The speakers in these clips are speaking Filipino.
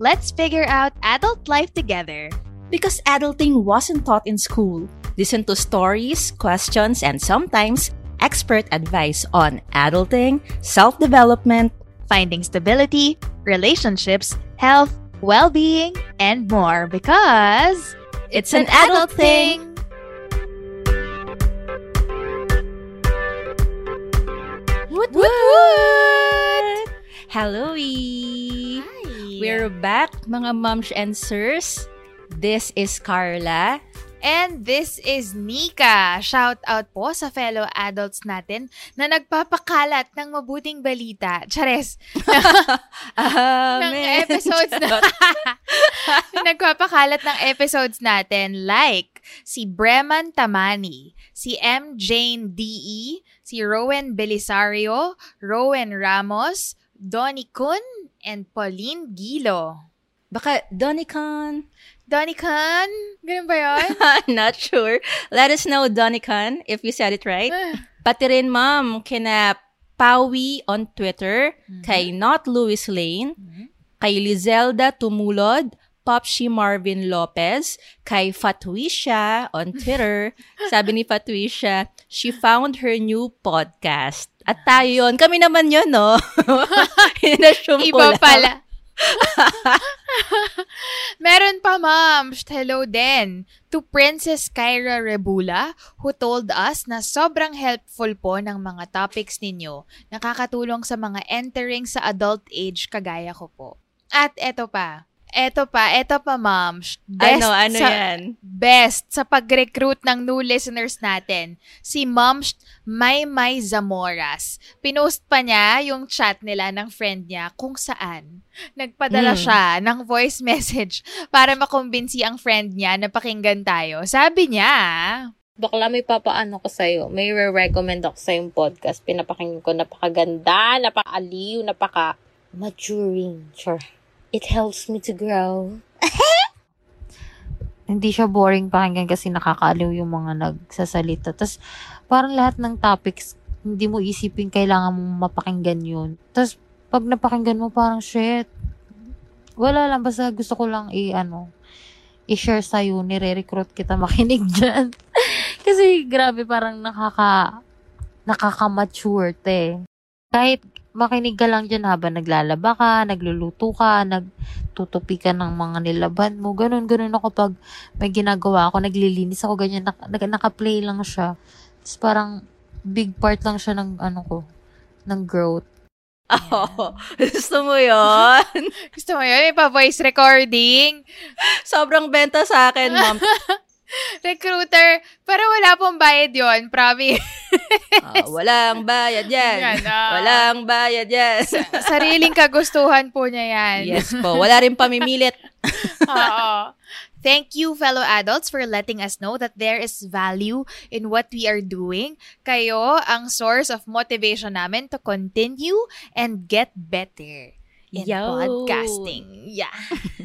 Let's figure out adult life together. Because adulting wasn't taught in school. Listen to stories, questions, and sometimes expert advice on adulting, self development, Finding stability, relationships, health, well being, and more because it's an adult thing. Woot woot woot! Hello, -y. We're back, mga moms and sirs. This is Carla. And this is Nika. Shout out po sa fellow adults natin na nagpapakalat ng mabuting balita. Chares. ng Amen. episodes na nagpapakalat ng episodes natin like si Breman Tamani, si M. Jane D.E., si Rowan Belisario, Rowan Ramos, Donnie Kun, and Pauline Gilo. Baka Donicon. Donnie Kun? Ganun ba yun? Not sure. Let us know, Donicon, if you said it right. Pati rin, ma'am, kina Pawi on Twitter, kay Not Louis Lane, kay Lizelda Tumulod, Popshi Marvin Lopez, kay Fatwisha on Twitter. Sabi ni Fatwisha, she found her new podcast. At tayo yun. Kami naman yun, no? Inassume ko Iba lang. pala. Meron pa, ma'am. Hello din. To Princess Kyra Rebula, who told us na sobrang helpful po ng mga topics ninyo. Nakakatulong sa mga entering sa adult age kagaya ko po. At eto pa. Eto pa, eto pa, ma'am. Best Ano, ano sa, yan? Best sa pag-recruit ng new listeners natin. Si Ma'am May May Zamoras. Pinost pa niya yung chat nila ng friend niya kung saan. Nagpadala Hmm. siya ng voice message para makumbinsi ang friend niya na pakinggan tayo. Sabi niya, bakla may papaano ko sa'yo. May re-recommend ako sa yung podcast. Pinapakinggan ko. Napakaganda, napaka-aliw, napaka-maturing. Sure. It helps me to grow. hindi siya boring pakinggan kasi nakakaaliw yung mga nagsasalita. Tapos, parang lahat ng topics, hindi mo isipin kailangan mong mapakinggan yun. Tapos, pag napakinggan mo, parang, shit, wala lang, basta gusto ko lang i, ano, i-share sa'yo, nire-recruit kita makinig dyan. kasi, grabe, parang nakaka, nakaka-mature, te. Kahit makinig ka lang dyan habang naglalaba ka, nagluluto ka, nagtutupi ka ng mga nilaban mo. Ganun, ganun ako pag may ginagawa ako, naglilinis ako, ganyan, nak- naka- naka-play lang siya. Tapos parang big part lang siya ng ano ko, ng growth. Oh, gusto mo yon gusto mo yun? May pa-voice recording. Sobrang benta sa akin, ma'am. Recruiter. Pero wala pong bayad yon Promise. Ah, walang bayad yan. Yan, ah. Walang bayad yan. Sariling kagustuhan po niya yan. yes po. Wala rin pamimilit. Oo. Thank you, fellow adults, for letting us know that there is value in what we are doing. Kayo ang source of motivation namin to continue and get better in Yo. podcasting. Yes.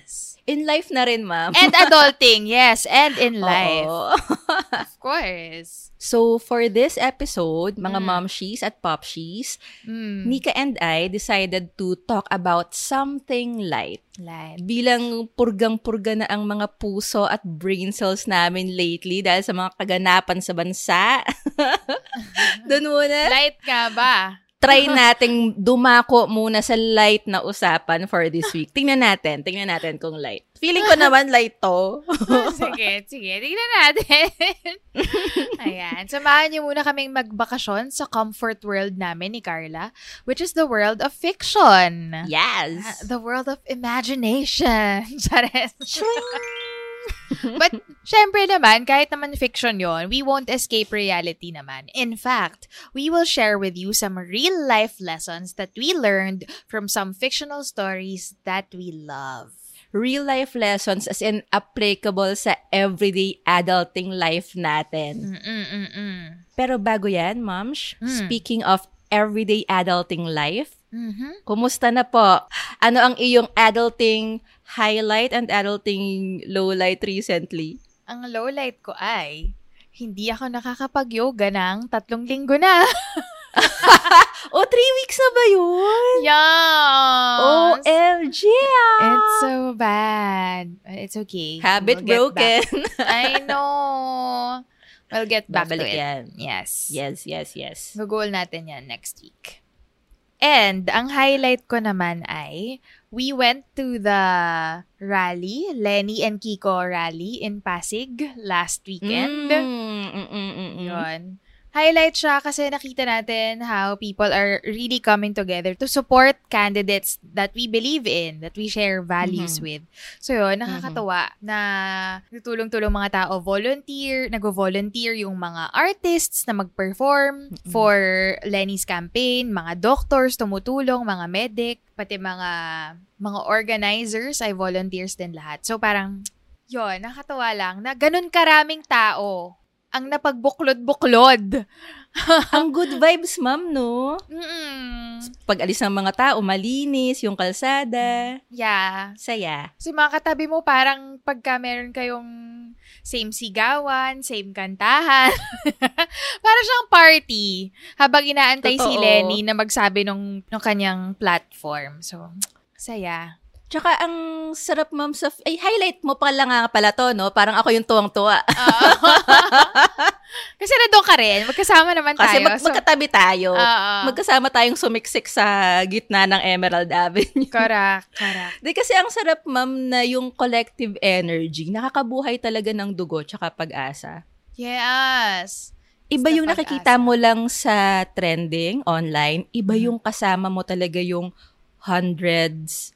In life na rin, ma'am. and adulting, yes. And in life. Of course. so, for this episode, mga Mm. momshies at popshies, Mm. Nika and I decided to talk about something light. Life. Bilang purgang-purga na ang mga puso at brain cells namin lately dahil sa mga kaganapan sa bansa. Doon muna. Light nga ba? Try nating dumako muna sa light na usapan for this week. Tingnan natin. Tingnan natin kung light. Feeling ko naman light to. sige, sige. Tingnan natin. Ayan. Samahan niyo muna kaming magbakasyon sa comfort world namin ni Carla, which is the world of fiction. yes. Uh, the world of imagination. Chares. But, syempre naman, kahit naman fiction yon, we won't escape reality naman. In fact, we will share with you some real-life lessons that we learned from some fictional stories that we love. Real life lessons as in applicable sa everyday adulting life natin. Mm-mm-mm. Pero bago yan, Moms, Mm. speaking of everyday adulting life, Mhm. kumusta na po? Ano ang iyong adulting highlight and adulting lowlight recently? Ang lowlight ko ay, hindi ako nakakapag-yoga ng tatlong linggo na. Oh, three weeks na ba yun? yes! OMG! ah! It's so bad. It's okay. Habit We'll broken. I know. We'll get back Babalik to it. yan. Yes. Yes, yes, yes. Gugol natin yan next week. And ang highlight ko naman ay we went to the rally, Lenny and Kiko rally in Pasig last weekend. Mm, mm, mm, mm, mm. Yun. Highlight siya kasi nakita natin how people are really coming together to support candidates that we believe in, that we share values with. So yun, nakakatuwa na tutulong-tulong mga tao volunteer, nag-volunteer yung mga artists na mag-perform for Lenny's campaign, mga doctors tumutulong, mga medic, pati mga mga organizers ay volunteers din lahat. So parang yun, nakakatuwa lang na ganun karaming tao ang napagbuklod-buklod. Ang good vibes, ma'am, no? Mm-mm. Pag alis ng mga tao, malinis, yung kalsada. Yeah. Saya. So, mga katabi mo, parang pagka meron kayong same sigawan, same kantahan. Para siyang party. Habang inaantay si Totoo. Lenny na magsabi nung, nung kanyang platform. So, saya. Tsaka ang sarap, ma'am, sa... Ay, highlight mo pala nga pala to, no? Parang ako yung tuwang-tuwa. Kasi na doon ka rin. Magkasama naman Kasi tayo. mag- magkatabi tayo. Oo. Magkasama tayong sumiksik sa gitna ng Emerald Avenue. Correct, correct. Di kasi ang sarap, ma'am, na yung collective energy, nakakabuhay talaga ng dugo tsaka pag-asa. Yes. Iba yung pag-asa. nakikita mo lang sa trending online, iba Mm-hmm. yung kasama mo talaga yung hundreds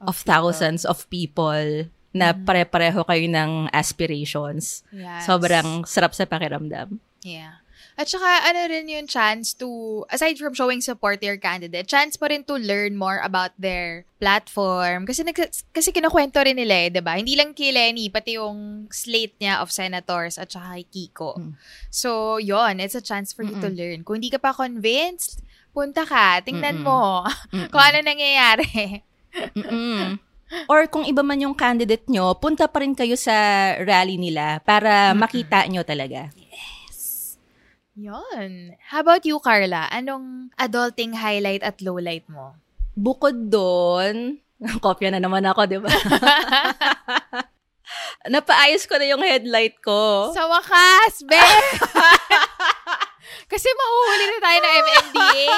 of, Of people. thousands of people na Mhm. pare-pareho kayo ng aspirations. Yes. Sobrang sarap sa pakiramdam. Yeah. At saka, ano rin yung chance to, aside from showing support to your candidate, chance pa rin to learn more about their platform. Kasi, nag, kasi kinukwento rin nila eh, di ba? Hindi lang kay Lenny, pati yung slate niya of senators at saka kay Kiko. Mm. So, yon it's a chance for you to Mm-mm. learn. Kung hindi ka pa convinced, punta ka, tingnan Mm-mm. mo Mm-mm. kung ano nangyayari. Mm-mm. Or kung iba man yung candidate nyo, punta pa rin kayo sa rally nila para makita nyo talaga. Yon. How about you, Carla? Anong adulting highlight at lowlight mo? Bukod doon, kopya na naman ako, di ba? Napaayos ko na yung headlight ko. Sa wakas, be! Kasi mahuhuli na tayo ng MMDA.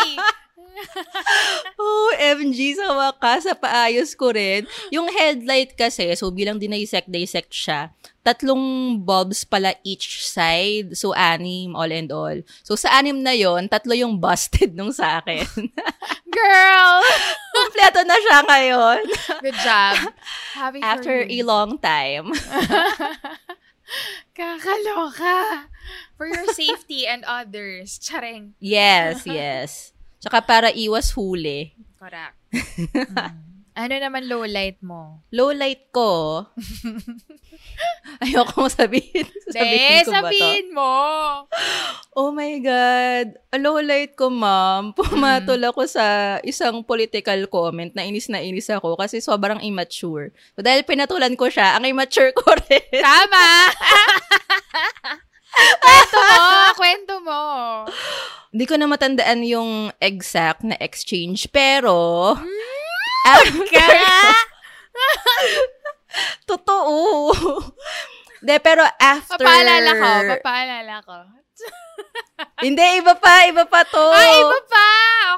Oh, MG, sa wakas, sa paayos ko rin. Yung headlight kasi, so bilang dinay-dissect-dissect siya, tatlong bulbs pala each side. So, anim, all and all. So, sa anim na yon tatlo yung busted nung sa akin. Girl! Kompleto na siya ngayon. Good job. Happy After a long time. Kakaloka. For your safety and others. Charing. Yes, yes. Tsaka para iwas huli. Correct. Mm. Ano naman lowlight mo? Low light ko. Ayoko sabihin. De, Sabihin ko ba to? sabihin mo. Oh my God. Low light ko, ma'am. Pumatol ako sa isang political comment na inis na inis ako kasi sobrang immature. So, dahil pinatulan ko siya, ang immature ko rin. Tama! kwento mo! Kwento mo! Hindi ko na matandaan yung exact na exchange, pero... Hmm? Ka! Totoo. De, pero after... Papaalala ko. Papaalala ko. Hindi, iba pa, iba pa to. Ah, iba pa!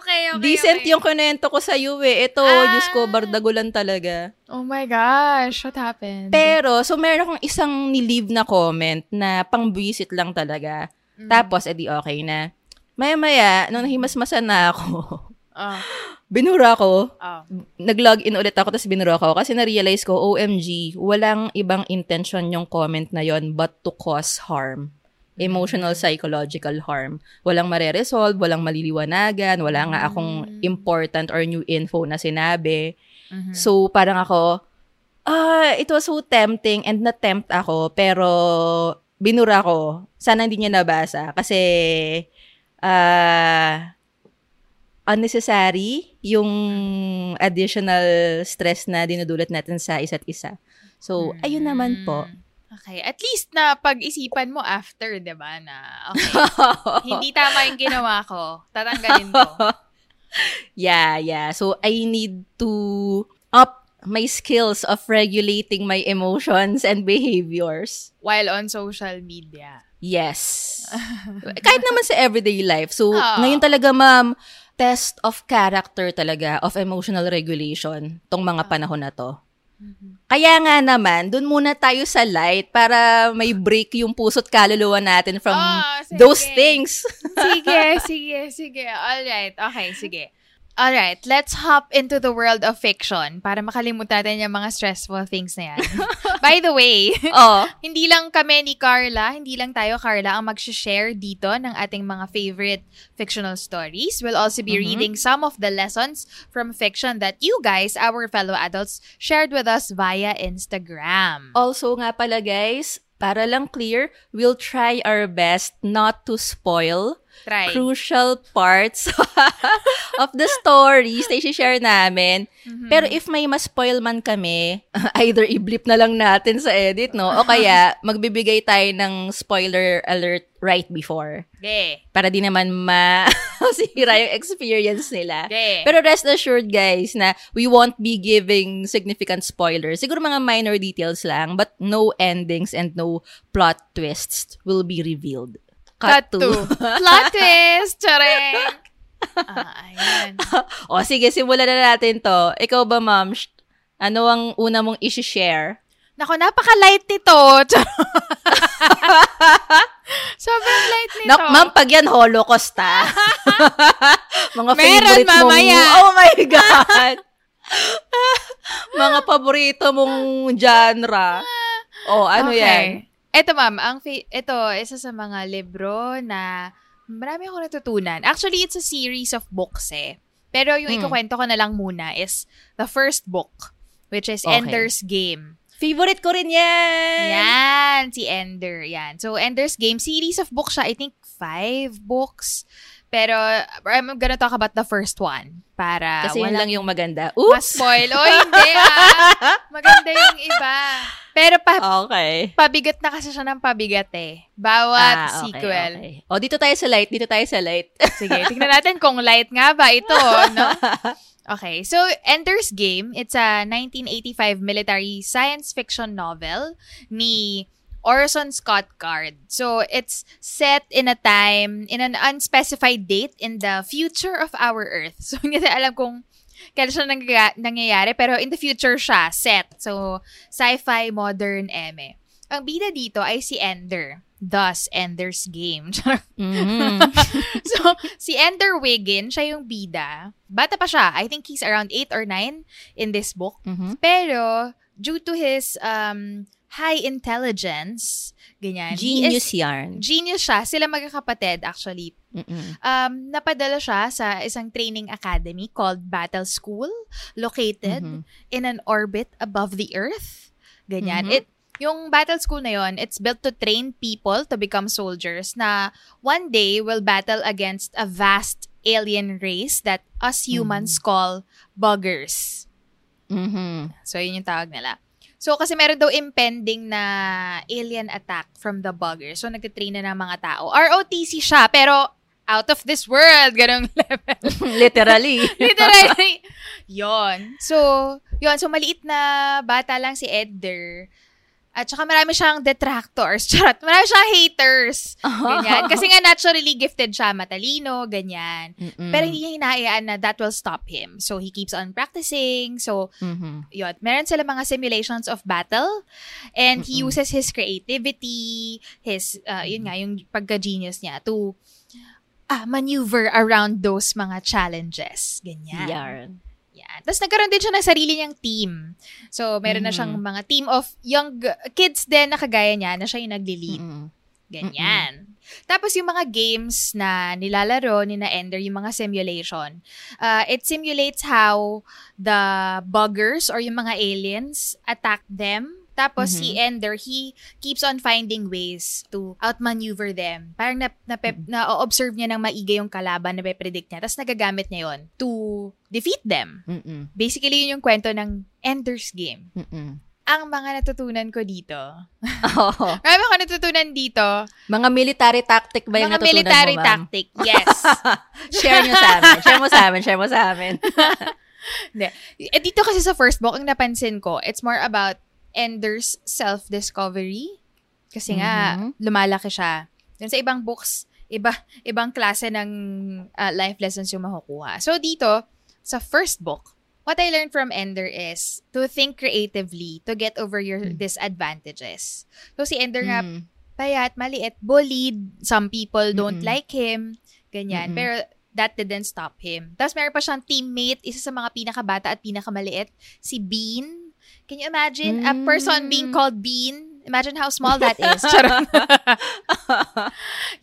Okay, okay, Decent okay. yung kunento ko sa iyo eh. Ito, Ah. Diyos ko, bardagulan talaga. Oh my gosh, what happened? Pero, so meron akong isang nilive na comment na pang-visit lang talaga. Mm. Tapos, edi okay na. Maya-maya, nung nahimasmasan na ako, Oh, binura ko, oh. nag-log in ulit ako, tapos binura ko. Kasi na-realize ko, OMG, walang ibang intention yung comment na yon but to cause harm. Emotional, psychological harm. Walang mareresolve, walang maliliwanagan, wala nga akong important or new info na sinabi. So, parang ako, ah, it was so tempting and na-tempt ako, pero binura ko. Sana hindi niya nabasa. Kasi, ah, unnecessary yung additional stress na dinudulot natin sa isa't isa. So, ayun naman po. Okay, at least na pag-isipan mo after, 'di ba, na okay, hindi tama yung ginawa ko. Tatanggalin ko. yeah, yeah. So, I need to up my skills of regulating my emotions and behaviors. While on social media. Yes. Kahit naman sa everyday life. So, Ah. ngayon talaga, ma'am, test of character talaga, of emotional regulation, tong mga panahon na to. Kaya nga naman, dun muna tayo sa light para may break yung puso't kaluluwa natin from sige. those things. sige, sige, sige. All right. Okay, sige. All right, let's hop into the world of fiction para makalimutan natin yung mga stressful things na yan. By the way, oh, hindi lang kami ni Carla, hindi lang tayo, Carla, ang mag-share dito ng ating mga favorite fictional stories. We'll also be reading some of the lessons from fiction that you guys, our fellow adults, shared with us via Instagram. Also nga pala guys, para lang clear, we'll try our best not to spoil Try. crucial parts of the stories na i-share namin. Pero if may ma-spoil man kami, either i-blip na lang natin sa edit, no? O kaya, magbibigay tayo ng spoiler alert right before. Okay. Para di naman masira yung experience nila. Okay. Pero rest assured guys na we won't be giving significant spoilers. Siguro mga minor details lang, but no endings and no plot twists will be revealed. Cut to. Plot twist! Chareng! ah, ayan. o sige, simulan na natin to. Ikaw ba, ma'am? Ano ang una mong isi-share? Nako, napaka-light nito. Sobrang light nito. Nak, ma'am, pag yan Holocaust, ha? Mga Meron favorite mamaya. mong... Oh my God! Mga paborito mong genre. Oh, ano yan? Ito, ma'am, ang fa- ito, isa sa mga libro na marami ako natutunan. Actually, it's a series of books eh. Pero yung Hmm. ikukwento ko na lang muna is the first book, which is Okay. Ender's Game. Favorite ko rin yan! Yan, si Ender. Yan. So, Ender's Game, series of books siya. I think five books. Pero, I'm gonna talk about the first one. Para Kasi yun lang yung maganda. Oops! ma-spoil. O, hindi ah. Maganda yung iba. Pero pa, Okay. pabigat na kasi siya ng pabigat eh. Bawat Ah, okay, sequel. okay. O, dito tayo sa light. Dito tayo sa light. Sige, tignan natin kung light nga ba ito, no? Okay, so Ender's Game, it's a 1985 military science fiction novel ni Orson Scott Card. So, it's set in a time, in an unspecified date in the future of our Earth. So, hindi alam kung kailan siya nangga- nangyayari, pero in the future siya, set. So, sci-fi, modern, eme. Ang bida dito ay si Ender. Thus, Ender's Game. Mhm. so, si Ender Wiggin, siya yung bida. Bata pa siya. I think he's around 8 or 9 in this book. Mhm. Pero, due to his um, high intelligence, ganyan. Genius is- yarn. Genius siya. Sila magkakapatid, actually. Mm-mm. Um, napadala siya sa isang training academy called Battle School, located Mhm. in an orbit above the Earth. Ganyan. Mhm. It, yung battle school na yon, it's built to train people to become soldiers na one day will battle against a vast alien race that us humans call buggers. Mhm. So, yun yung tawag nila. So, kasi meron daw impending na alien attack from the buggers. So, nagtitrain na ng mga tao. ROTC siya, pero out of this world. Ganong level. Literally. Literally. yon. So, yon. So, maliit na bata lang si Edder. At saka marami siyang detractors. Charot. Marami siyang haters. Ganyan. Kasi nga naturally gifted siya, matalino, ganyan. Mm-mm. Pero hindi niya hinahayaan na that will stop him. So, he keeps on practicing. So, Mhm. yun. Meron sila mga simulations of battle. And he Mm-mm. uses his creativity, his, uh, yun nga, yung pagka-genius niya to ah, maneuver around those mga challenges. Ganyan. Yarn. Yan. Tapos nagkaroon din siya ng sarili niyang team. So, meron na siyang mga team of young kids din na kagaya niya na siya yung nagli-lead. Ganyan. Tapos yung mga games na nilalaro ni na Ender, yung mga simulation, uh, it simulates how the buggers or yung mga aliens attack them. Tapos si Ender, he keeps on finding ways to outmaneuver them. Parang na, na, na-observe niya ng maiga yung kalaban na predict niya. Tapos nagagamit niya yon to defeat them. Mm-mm. Basically, yun yung kwento ng Ender's Game. Mm-mm. Ang mga natutunan ko dito, Oo. marami ako natutunan dito, Mga military tactic ba yung mga natutunan military mo, ma'am? tactic, yes. share nyo sa amin. Share mo sa amin. Share mo sa amin. Hindi. Eh, dito kasi sa first book, ang napansin ko, it's more about Ender's self-discovery. Kasi nga, Mhm. lumalaki siya. Dun sa ibang books, iba, ibang klase ng uh, life lessons yung makukuha. So dito, sa first book, what I learned from Ender is to think creatively to get over your disadvantages. So si Ender nga, Mm. payat, maliit, bullied. Some people don't Mm-mm. like him. Ganyan. Mm-mm. Pero that didn't stop him. Tapos meron pa siyang teammate, isa sa mga pinakamabata at pinakamaliit, si Bean. Can you imagine a person being Mm. called Bean? Imagine how small that is. Charot.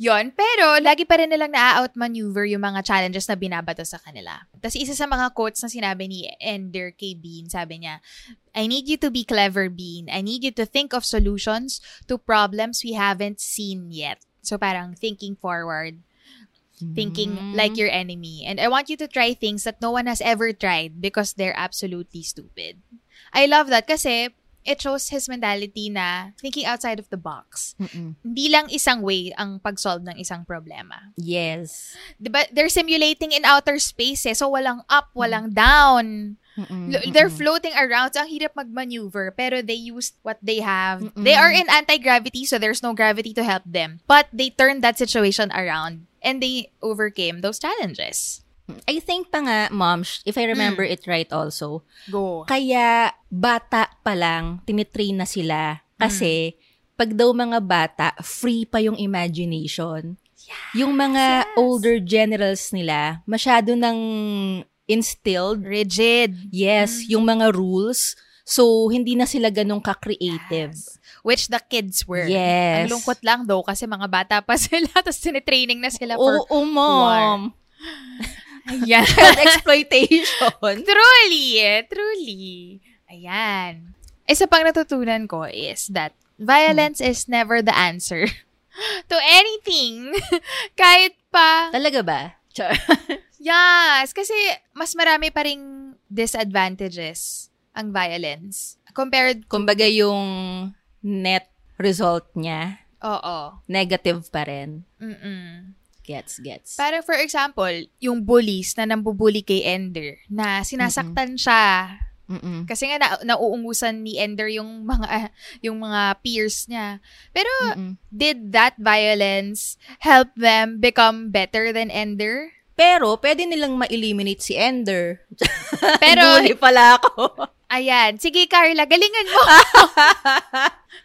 Yon, pero lagi pa rin nilang na-outmaneuver yung mga challenges na binabato sa kanila. Tapos isa sa mga quotes na sinabi ni Ender kay Bean, sabi niya, I need you to be clever, Bean. I need you to think of solutions to problems we haven't seen yet. So parang thinking forward, thinking like your enemy. And I want you to try things that no one has ever tried because they're absolutely stupid. I love that kasi it shows his mentality na thinking outside of the box. Mm-mm. Hindi lang isang way ang pag-solve ng isang problema. Yes. Diba? They're simulating in outer space eh. So walang up, walang down. Mm-mm. They're floating around. So ang hirap mag-maneuver. Pero they used what they have. Mm-mm. They are in anti-gravity so there's no gravity to help them. But they turned that situation around and they overcame those challenges. I think pa nga, mom, if I remember Mm. it right also, Go. kaya bata pa lang, tinitrain na sila. Kasi, pag daw mga bata, free pa yung imagination. yung mga older generals nila, masyado nang instilled. Rigid. Yes, yung mga rules. So, hindi na sila ganun ka-creative. Which the kids were. Yes. Ang lungkot lang though kasi mga bata pa sila tapos tinitraining na sila for Oo, mom. Ayan. Child exploitation. truly, eh, truly. Ayan. Isa pang natutunan ko is that violence is never the answer to anything. Kahit pa, Talaga ba? Char. yes, kasi mas marami pa ring disadvantages ang violence. Compared, Kumbaga yung net result niya, oo. negative pa rin. Mm-mm. Gets, gets. Parang for example, yung bullies na nambubuli kay Ender, na sinasaktan siya. Mm-mm. Kasi nga na, nauungusan ni Ender yung mga yung mga peers niya. Pero Mm-mm. did that violence help them become better than Ender? Pero, pwede nilang ma-eliminate si Ender. Pero Bully pala ako. ayan, sige Carla, galingan mo.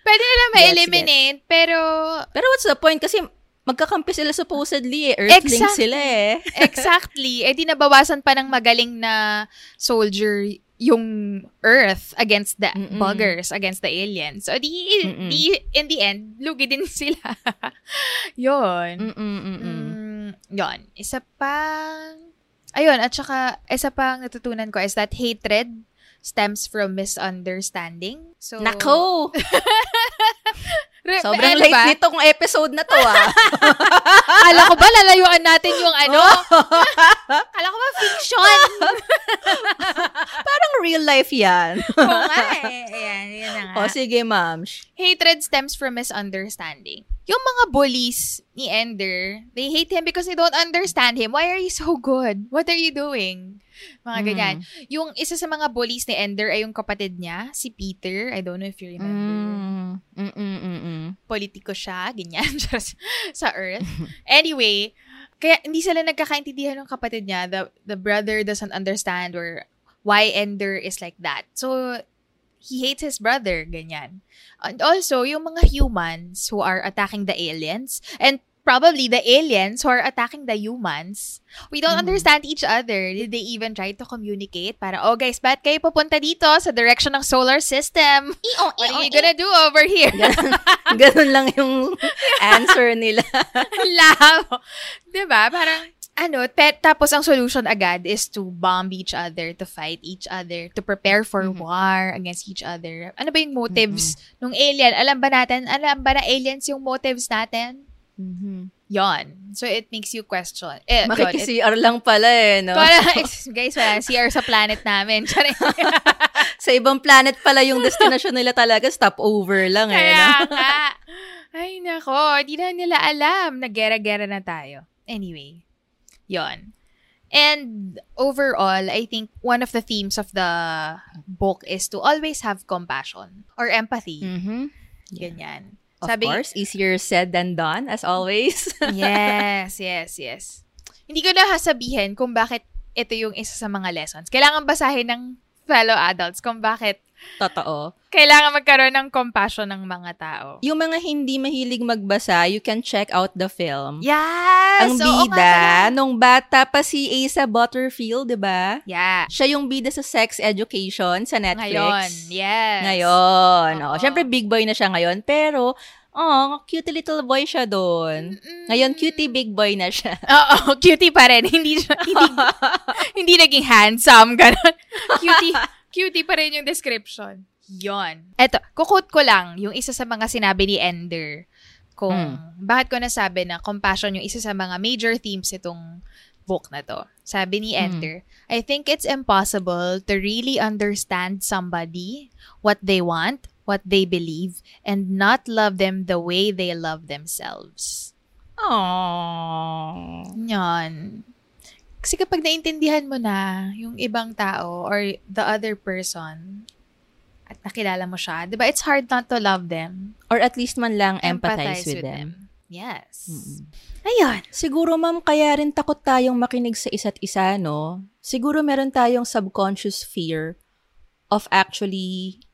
Pwede nila Gets, ma-eliminate, pero Pero what's the point? Kasi magkakampi sila supposedly eh. Earthlings Exactly. sila eh. exactly, eh di nabawasan pa ng magaling na soldier yung Earth against the Mm-mm. buggers, against the aliens. So, di, Mm-mm. di in the end, lugi din sila. Mm-mm. Mm, yun. Isa pang, ayun, at saka, isa pang natutunan ko is that hatred stems from misunderstanding. So, Nako! Re- Sobrang ano late ba? nitong episode na to ah. Kala ko ba lalayuan natin yung ano? Kala ko ba fiction? Parang real life yan. Oo nga eh. Ayan, yun na nga. o sige, ma'am. Hatred stems from misunderstanding. Yung mga bullies ni Ender, they hate him because they don't understand him. Why are you so good? What are you doing? Mga Mm. ganyan. Yung isa sa mga bullies ni Ender ay yung kapatid niya, si Peter. I don't know if you remember. Mm. Mm-mm, mm-mm. Politiko siya, ganyan, just sa Earth. Anyway, kaya hindi sila nagkakaintindihan ng kapatid niya. The, the brother doesn't understand or why Ender is like that. So, he hates his brother, ganyan. And also, yung mga humans who are attacking the aliens, and probably the aliens who are attacking the humans, we don't understand each other. Did they even try to communicate? Para, oh guys, ba't kayo pupunta dito sa direction ng solar system? What are you gonna do over here? Ganun lang yung answer nila. Labo. 'Di ba? Parang ano, pe- tapos ang solution agad is to bomb each other, to fight each other, to prepare for war against each other. Ano ba yung motives nung alien? Alam ba natin? Alam ba na aliens yung motives natin? Mhm. Yon. So it makes you question. Eh, Makikisi-CR lang pala eh, no? Wala, guys, wala CR sa planet namin. Sa ibang planet pala yung destination nila talaga, stopover lang eh, no? Kaya nga. Ay, nako. Di na nila alam. Nagera-gera na tayo. Anyway. yon. And overall, I think one of the themes of the book is to always have compassion or empathy. Mhm. Ganyan. Of course, easier said than done, as always. yes, yes, yes. Hindi ko na sabihin kung bakit ito yung isa sa mga lessons. Kailangan basahin ng fellow adults kung bakit Totoo. kailangan magkaroon ng compassion ng mga tao. Yung mga hindi mahilig magbasa, you can check out the film. Yes! Ang nga bida, pala. nung bata pa si Asa Butterfield, di ba? Yeah. Siya yung bida sa sex education sa Netflix. Ngayon, yes. Ngayon. Oo. Oh, Siyempre, big boy na siya ngayon. Pero, oh, cute little boy siya doon. Ngayon, cutie big boy na siya. Oo, cutie pa rin. Hindi, siya- hindi, hindi naging handsome, ganun. Cutie, cutie pa rin yung description. Yon. Eto, kukut ko lang yung isa sa mga sinabi ni Ender. Kung Mm. bakit ko nasabi na compassion yung isa sa mga major themes itong book na to. Sabi ni Ender, I think it's impossible to really understand somebody, what they want, what they believe, and not love them the way they love themselves. Aww. Yan. Kasi kapag naintindihan mo na yung ibang tao or the other person at nakilala mo siya, di ba, it's hard not to love them. Or at least man lang empathize, with, them. Yes. Mm-mm. Ayun. Siguro, ma'am, kaya rin takot tayong makinig sa isa't isa, no? Siguro meron tayong subconscious fear of actually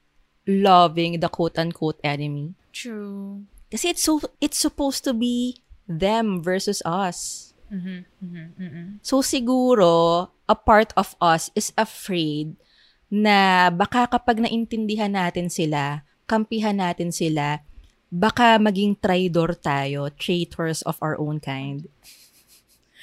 loving the quote-unquote enemy. True. Kasi it's, so, it's supposed to be them versus us. Mhm, mhm, mhm. So siguro, a part of us is afraid na baka kapag naintindihan natin sila, kampihan natin sila, baka maging traidor tayo, traitors of our own kind.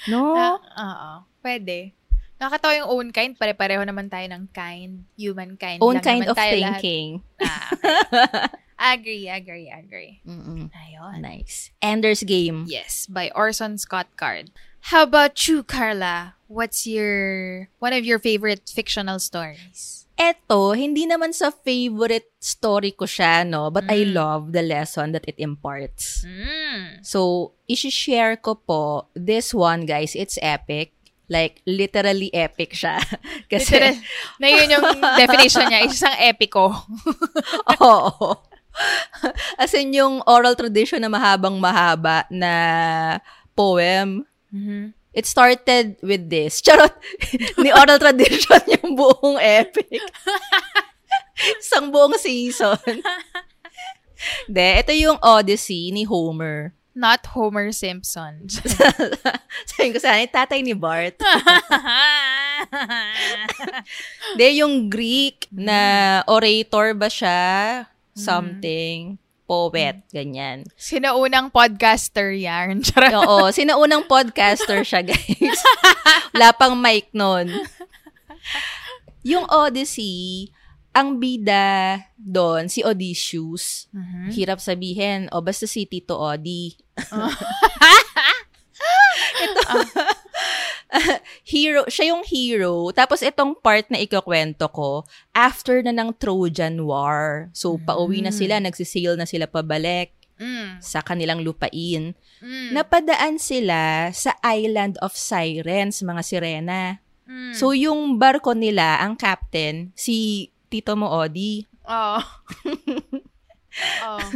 No? Ah, Oo. Pwede. Nakakatawa yung own kind. Pare-pareho naman tayo ng kind. Human kind. own lang kind naman of tayo lahat. thinking. Ah, okay. agree, agree, agree. Mm-mm. Ayun. Nice. Ender's Game. Yes, by Orson Scott Card. How about you, Carla? What's your one of your favorite fictional stories? Eto, hindi naman sa favorite story ko siya, no? But I Mm. love the lesson that it imparts. Mm. So, isi-share ko po, this one, guys, it's epic. Like, literally epic siya. Kasi, Literal, na yun yung definition niya, isang epico. oo. As in, yung oral tradition na mahabang mahaba na poem, Mhm. it started with this. Charot! Ni oral tradition yung buong epic. Isang buong season. De, ito yung Odyssey ni Homer. Not Homer Simpson. Sabi ko sana, tatay ni Bart. De, yung Greek na orator ba siya? Something. Poet, ganyan. Sinaunang podcaster yan. Oo, sinaunang podcaster siya, guys. Wala pang mic nun. Yung Odyssey, ang bida doon, si Odysseus. Mhm. Hirap sabihin, o basta si Tito Odi. Ito, hero, siya yung hero. Tapos itong part na ikakwento ko, after na ng Trojan War. So, pauwi na sila, nagsisail na sila pabalik Mm. sa kanilang lupain. Mm. Napadaan sila sa Island of Sirens, mga sirena. Mm. So, yung barko nila, ang captain, si Tito mo Odi. Oo. Oo.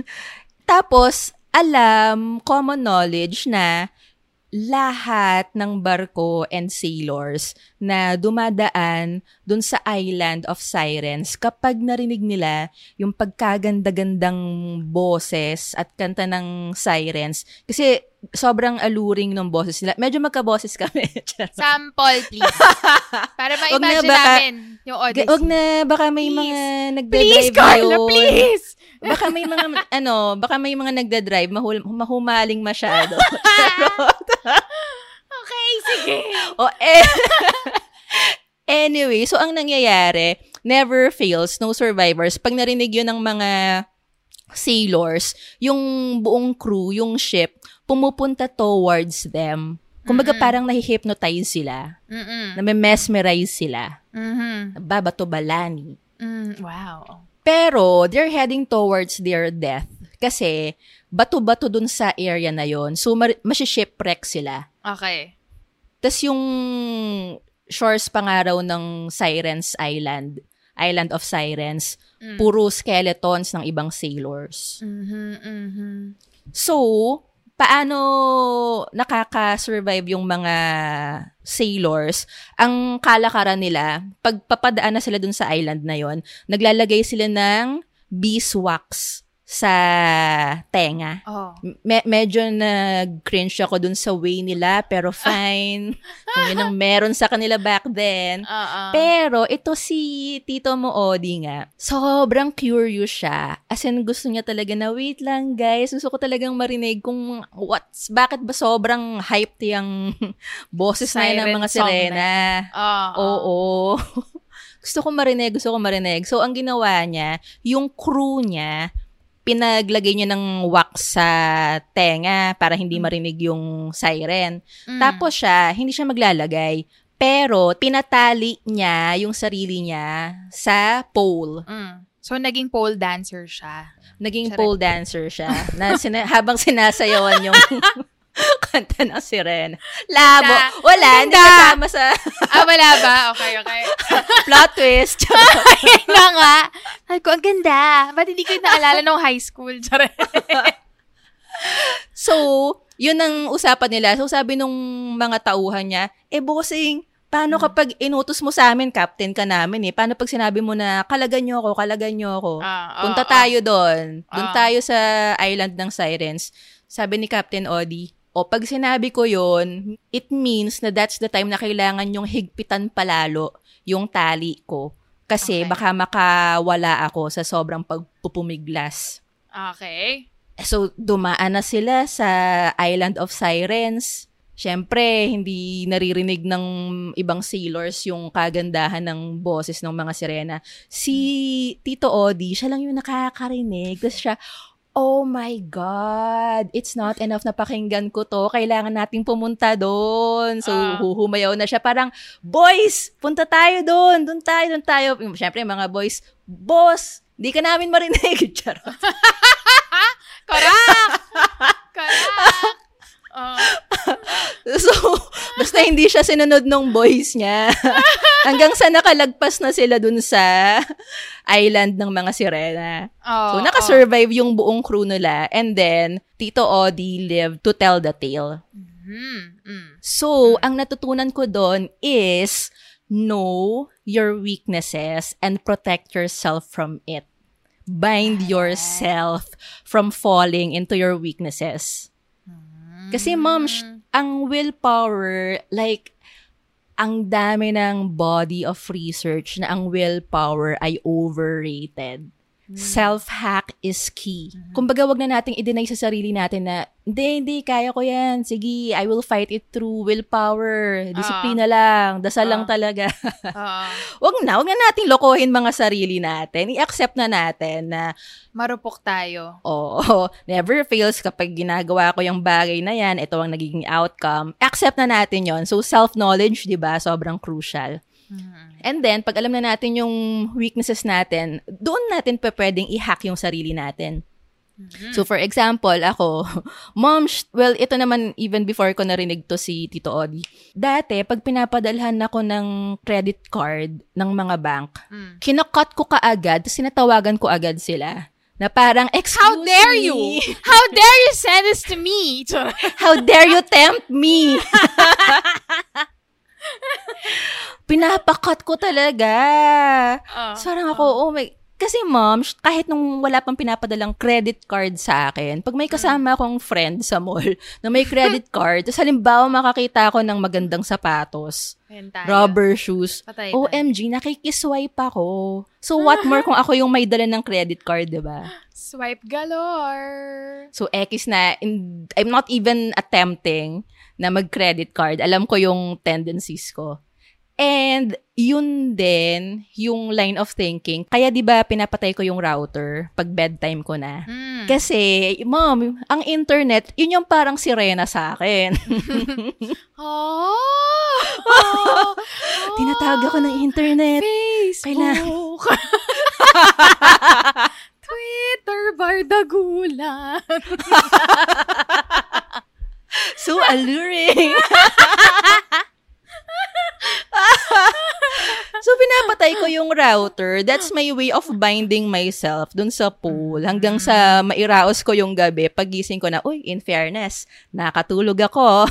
Tapos, alam, common knowledge na lahat ng barko and sailors na dumadaan dun sa island of sirens kapag narinig nila yung pagkaganda-gandang boses at kanta ng sirens kasi sobrang alluring ng boses nila. Medyo magka-boses kami. Sample, please. Para Wag na, ma-imagine baka- namin yung Odyssey. Wag na, baka may Please. mga Please, nagdadrive Carla, ngayon. please! Baka may mga, ano, baka may mga nagdadrive, mahul, mahumaling masyado. Okay, sige. o, eh, anyway, so ang nangyayari, never fails, no survivors. Pag narinig yun ng mga sailors, yung buong crew, yung ship, pumupunta towards them. Kumbaga parang nahihypnotize sila. Mm-mm. Name-mesmerize sila. Mhm. Babato-balani. Mm, wow. Pero, they're heading towards their death. Kasi, bato-bato dun sa area na yon So, mar- masishipwreck sila. Okay. Tapos yung shores pa nga raw ng Sirens Island, Island of Sirens, puro skeletons ng ibang sailors. Mhm, mhm. So, paano nakaka-survive yung mga sailors? Ang kalakaran nila, pag papadaan na sila dun sa island na yon, naglalagay sila ng beeswax sa tenga. Oh. Me- medyo nag-cringe ako dun sa way nila, pero fine. Kung yun ang meron sa kanila back then. Oo. Pero ito si Tito mo Odi nga, sobrang curious siya. As in, gusto niya talaga na, wait lang guys, gusto ko talagang marinig kung what's, bakit ba sobrang hyped yung boses na yun ng mga sirena. Oo. Oo. gusto ko marinig, gusto ko marinig. So, ang ginawa niya, yung crew niya, pinaglagay niya ng wax sa tenga para hindi marinig yung siren. Mm. Tapos siya, hindi siya maglalagay. Pero, pinatali niya yung sarili niya sa pole. Mm. So, naging pole dancer siya. Naging Charot. pole dancer siya. Na sina- habang sinasayawan yung kanta ng sirena. Labo. Ganda. Wala, Ang hindi ganda. kasama sa Ah, wala ba? Okay, okay. plot twist. Ayun na nga. Sabi ko, ang ganda. Ba't hindi ko naalala nung high school? So, yun ang usapan nila. So, sabi nung mga tauhan niya, eh, bossing, paano kapag inutos mo sa amin, captain ka namin eh, paano pag sinabi mo na, kalagan nyo ako, kalagan nyo ako, Ah, punta oo, tayo doon, doon Ah. tayo sa island ng sirens. Sabi ni Captain Odi, o pag sinabi ko yon it means na that's the time na kailangan yung higpitan palalo yung tali ko. Kasi Okay. baka makawala ako sa sobrang pagpupumiglas. Okay. So, dumaan na sila sa Island of Sirens. Siyempre, hindi naririnig ng ibang sailors yung kagandahan ng boses ng mga sirena. Si Tito Odi, siya lang yung nakakarinig. Tapos siya, oh my God, it's not enough na pakinggan ko to. Kailangan nating pumunta doon. So, Ah. huhumayaw na siya. Parang, boys, punta tayo doon. Doon tayo, doon tayo. Siyempre, mga boys, boss, di ka namin marinig. Charot. Correct! Correct! Oh. So, basta hindi siya sinunod nung boys niya. Hanggang sa nakalagpas na sila dun sa island ng mga sirena. Oh, So, nakasurvive yung buong crew nila. And then, Tito Odi lived to tell the tale. Mm, mm. So, ang natutunan ko doon is know your weaknesses and protect yourself from it. Bind yourself from falling into your weaknesses. Kasi ma'am, sh- ang willpower, like, ang dami ng body of research na ang willpower ay overrated. Self-hack is key. Kumbaga, wag na nating i-deny sa sarili natin na, hindi, hindi, kaya ko yan. Sige, I will fight it through willpower. Disiplina lang. Dasal lang talaga. Oo. wag na, wag na nating lokohin mga sarili natin. I-accept na natin na, marupok tayo. oo, never fails kapag ginagawa ko yung bagay na yan, ito ang nagiging outcome. Accept na natin yon So, self-knowledge, di ba, sobrang crucial. And then, pag alam na natin yung weaknesses natin, doon natin pa pwedeng i-hack yung sarili natin. So for example, ako, mom, sh- well, ito naman even before ko narinig to si Tito Odi. Dati, pag pinapadalhan ako ng credit card ng mga bank, Mm. kinakat ko kaagad, tapos sinatawagan ko agad sila. Na parang, excuse How dare me. you? How dare you send this to me? How dare you tempt me? Pinapakat ko talaga. So, parang ako, oh my... Kasi mom, kahit nung wala pang pinapadalang credit card sa akin, pag may kasama akong friend sa mall na may credit card, tapos halimbawa makakita ako ng magandang sapatos, rubber shoes, Patay tayo. OMG, nakikiswipe ako. So, what more kung ako yung may dala ng credit card, di ba? Swipe galore. So, X na, in, I'm not even attempting na mag-credit card. Alam ko yung tendencies ko. And, yun din, yung line of thinking. Kaya, di ba, pinapatay ko yung router pag bedtime ko na. Mm. Kasi, mom, ang internet, yun yung parang sirena sa akin. Oh! oh! Tinatawag ako ng internet. Facebook. Twitter, bardagulan. So alluring. so, pinapatay ko yung router. That's my way of binding myself dun sa pool. Hanggang sa mairaos ko yung gabi, pagising ko na, uy, in fairness, nakatulog ako.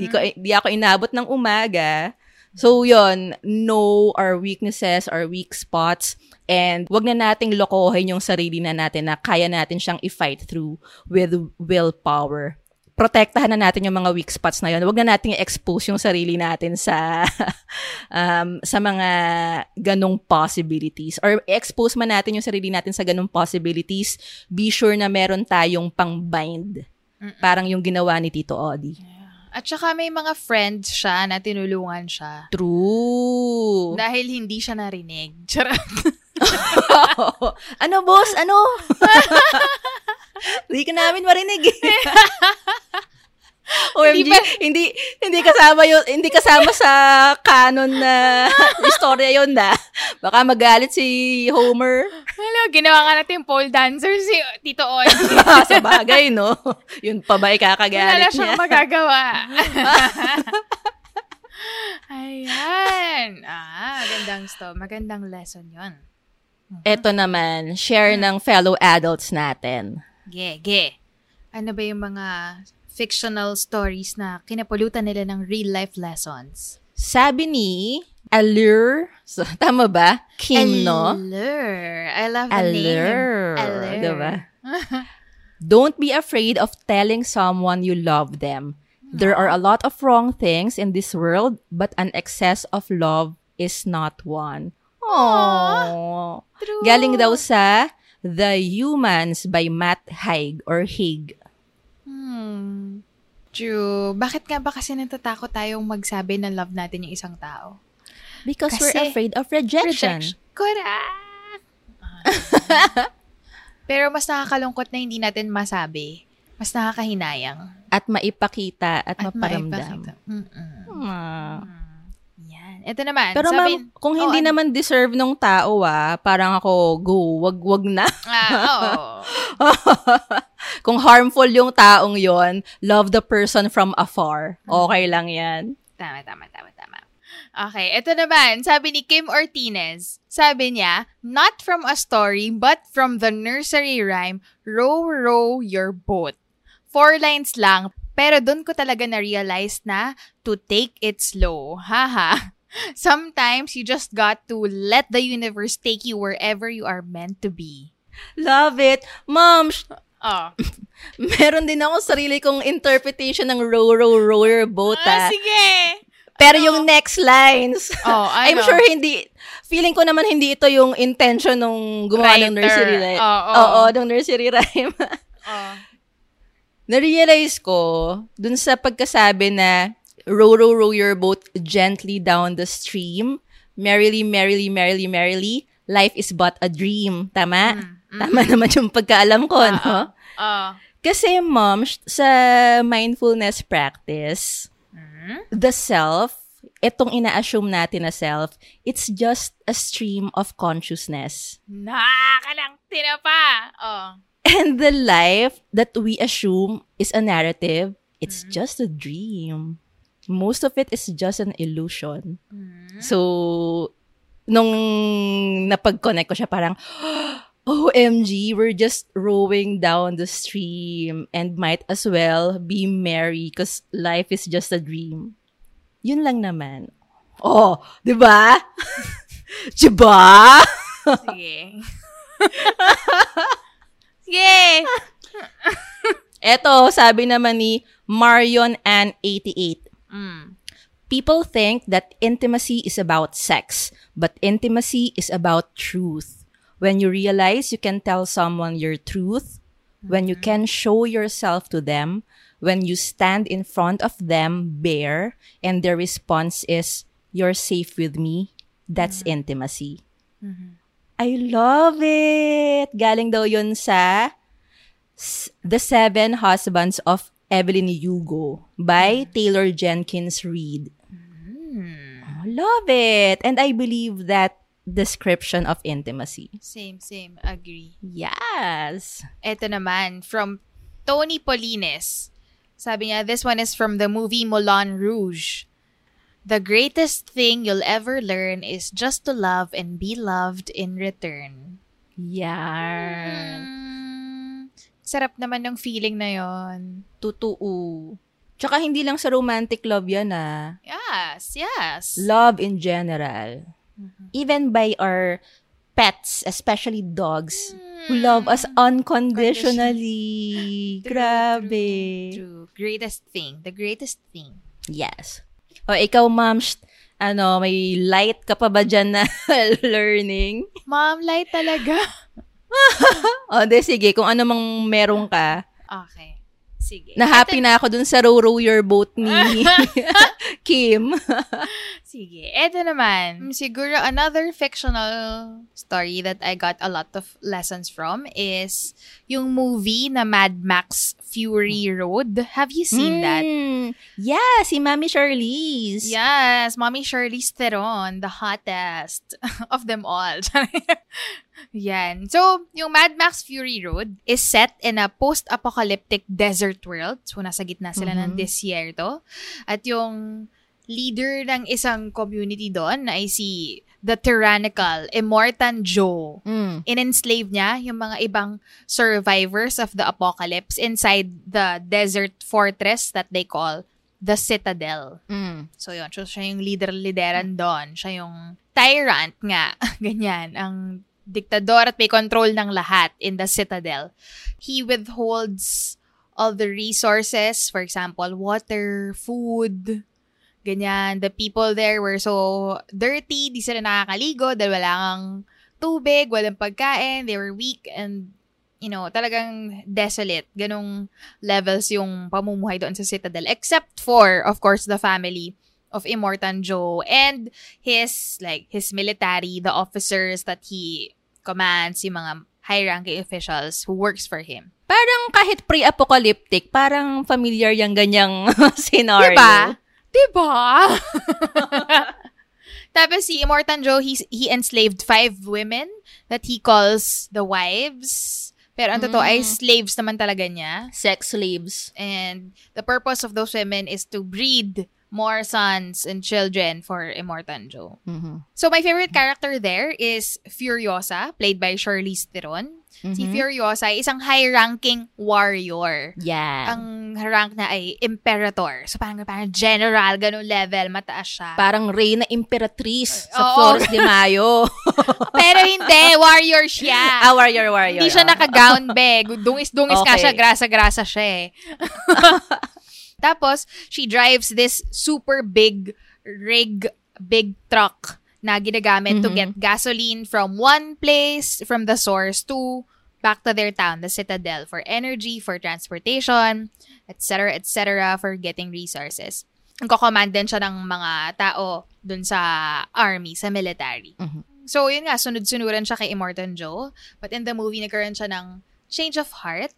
di, ko, di ako inabot ng umaga. So, yon know our weaknesses, our weak spots, and wag na nating lokohin yung sarili na natin na kaya natin siyang i-fight through with willpower protektahan na natin yung mga weak spots na yun. Huwag na natin i-expose yung sarili natin sa um, sa mga ganong possibilities. Or expose man natin yung sarili natin sa ganong possibilities, be sure na meron tayong pang-bind. Parang yung ginawa ni Tito Odi. At saka may mga friends siya na tinulungan siya. True. Dahil hindi siya narinig. Charot. ano, boss? Ano? Hindi ka namin marinig. eh. OMG, Hindi hindi, ba- hindi, kasama yun, hindi kasama sa canon na istorya yun na. Baka magalit si Homer. Hello, ginawa nga natin pole dancer si Tito Oy. sa bagay, no? Yun pa ba Wala ikakagalit na siyang niya? magagawa. Ayan. Ah, magandang sto. Magandang lesson yon. Ito naman, share ng fellow adults natin. Ge, ge. Ano ba yung mga fictional stories na kinapulutan nila ng real life lessons? Sabi ni Allure, so, tama ba? Kim, no? Allure. I love the Allure. name. Allure. Diba? Don't be afraid of telling someone you love them. There are a lot of wrong things in this world, but an excess of love is not one. Aww. True. Galing daw sa The Humans by Matt Haig or Haig. Hmm. True. Bakit nga ba kasi natatakot tayong magsabi na love natin yung isang tao? Because we're Kasi- afraid of rejection. Rejection. Correct. Pero mas nakakalungkot na hindi natin masabi. Mas nakakahinayang. At maipakita at, At maparamdam. maipakita. Mm-mm. Ah. Ito naman. Pero sabi, ma'am, kung hindi Oh, ano? naman deserve nung tao ah, parang ako, go, wag, wag na. Ah, oo. kung harmful yung taong yon, love the person from afar. Hmm. Okay lang yan. Tama, tama, tama, tama. Okay, ito naman. Sabi ni Kim Ortinez. Sabi niya, not from a story, but from the nursery rhyme, Row, row your boat. Four lines lang, pero doon ko talaga na-realize na to take it slow. Haha. Sometimes you just got to let the universe take you wherever you are meant to be. Love it. Mom, sh- Oh. meron din ako sarili kong interpretation ng row, row, row your boat Ah, ah. sige! Pero yung next lines, Oh, I'm ano? sure hindi, feeling ko naman hindi ito yung intention nung gumawa ng Writer. nursery rhyme. Oo. Oo, ng nursery rhyme. Oh. Na-realize ko, dun sa pagkasabi na, row, row, row your boat gently down the stream, merrily, merrily, merrily, merrily, life is but a dream. Tama? Tama naman yung pagkaalam ko, no? Oh. Kasi, mom, sa mindfulness practice, the self, itong ina-assume natin na self, it's just a stream of consciousness. Nakakalang tinapa. Oh. And the life that we assume is a narrative, it's just a dream. Most of it is just an illusion. So, nung napag-connect ko siya, parang, OMG, we're just rowing down the stream and might as well be merry because life is just a dream. Yun lang naman. Oh, di ba? di ba? Sige. Sige! Eto, sabi naman ni Marion Ann 88. Mm. People think that intimacy is about sex, but intimacy is about truth. When you realize you can tell someone your truth, when you can show yourself to them, when you stand in front of them bare, and their response is, You're safe with me, that's intimacy. I love it! Galing daw yun sa The Seven Husbands of Evelyn Hugo by Taylor Jenkins Reid. Oh, Love it! And I believe that description of intimacy. Same, same. Agree. Yes! Ito naman, from Tony Polines. Sabi niya, this one is from the movie Moulin Rouge. The greatest thing you'll ever learn is just to love and be loved in return. Yarn. Mm, sarap naman ng feeling na yon. Totoo. Tsaka hindi lang sa romantic love yan ah. Yes, yes. Love in general. Even by our pets, especially dogs, who love us unconditionally. Grabe. True. Greatest thing. The greatest thing. Yes. O ikaw, ma'am, sh- ano, may light ka pa ba dyan na learning? Mom, light talaga. O, de, sige, kung ano mang meron ka. Okay. Sige. Na-happy na ako dun sa row row your boat ni Kim. Sige. Ito naman, siguro another fictional story that I got a lot of lessons from is yung movie na Mad Max Fury Road. Have you seen that? Mm, Yeah, si Mami Charlize. Yes, Mommy Charlize Theron, the hottest of them all. Yan. So, yung Mad Max Fury Road is set in a post-apocalyptic desert world. So, nasa gitna sila ng desierto. At yung leader ng isang community doon ay si the tyrannical Immortan Joe. Mm. In-enslave niya yung mga ibang survivors of the apocalypse inside the desert fortress that they call the Citadel. Mm. So yun, so siya yung leader-lideran doon. Siya yung tyrant nga. Ganyan, ang diktador at may control ng lahat in the Citadel. He withholds all the resources, for example, water, food, ganyan. The people there were so dirty, di sila nakakaligo dahil wala kang tubig, walang pagkain, they were weak and you know, talagang desolate. Ganong levels yung pamumuhay doon sa Citadel. Except for, of course, the family of Immortan Joe and his, like, his military, the officers that he commands, yung mga high-ranking officials who works for him. Parang kahit pre-apocalyptic, parang familiar yung ganyang scenario. Diba? Diba? Tapos si Immortan Joe, he, he enslaved five women that he calls the wives. Pero ang totoo ay slaves naman talaga niya. Sex slaves. And the purpose of those women is to breed more sons and children for Immortan Joe. Mhm. So my favorite character there is Furiosa, played by Charlize Theron. Si Furiosa ay isang high-ranking warrior. Yeah. Ang rank na ay Imperator. So parang, parang general, ganun level, mataas siya. Parang Reyna Imperatrice sa Oo. Flores de Mayo. Pero hindi, warrior siya. ah, warrior, warrior. Hindi siya oh. naka-gown, be. Dungis-dungis Okay. siya, grasa-grasa siya eh. Tapos, she drives this super big rig, big truck na ginagamit to get gasoline from one place, from the source to back to their town, the Citadel, for energy, for transportation, etc., etc., for getting resources. Nagko-command din siya ng mga tao dun sa army, sa military. So, yun nga, sunod-sunuran siya kay Immortan Joe. But in the movie, nagkaroon siya ng change of heart.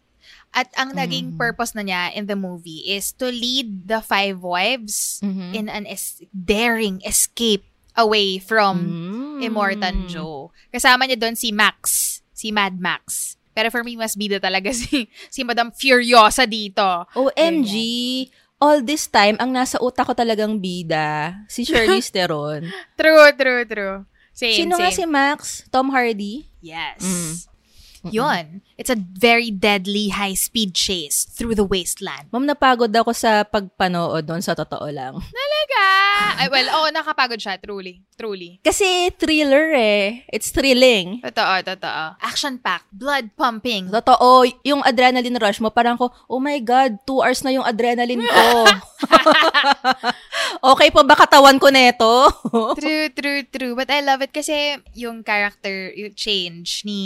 At ang naging purpose na niya in the movie is to lead the five wives in an es- daring escape away from Mm. Immortan Joe. Kasama niya doon si Max, si Mad Max. Pero for me, mas bida talaga si, si Madam Furiosa dito. OMG, all this time, ang nasa utak ko talagang bida, si Charlize Theron. True, true, true. Same, Sino same. nga si Max? Tom Hardy? Yes. Mm. Yun. It's a very deadly high-speed chase through the wasteland. Ma'am, napagod ako sa pagpanood doon sa totoo lang. Talaga? Ay, well, oo, nakapagod siya. Truly. Truly. Kasi thriller eh. It's thrilling. Totoo, totoo. Action-packed. Blood-pumping. Totoo, yung adrenaline rush mo, parang ko, oh my God, two hours na yung adrenaline ko. okay po ba katawan ko neto? true, true, true. But I love it kasi yung character yung change ni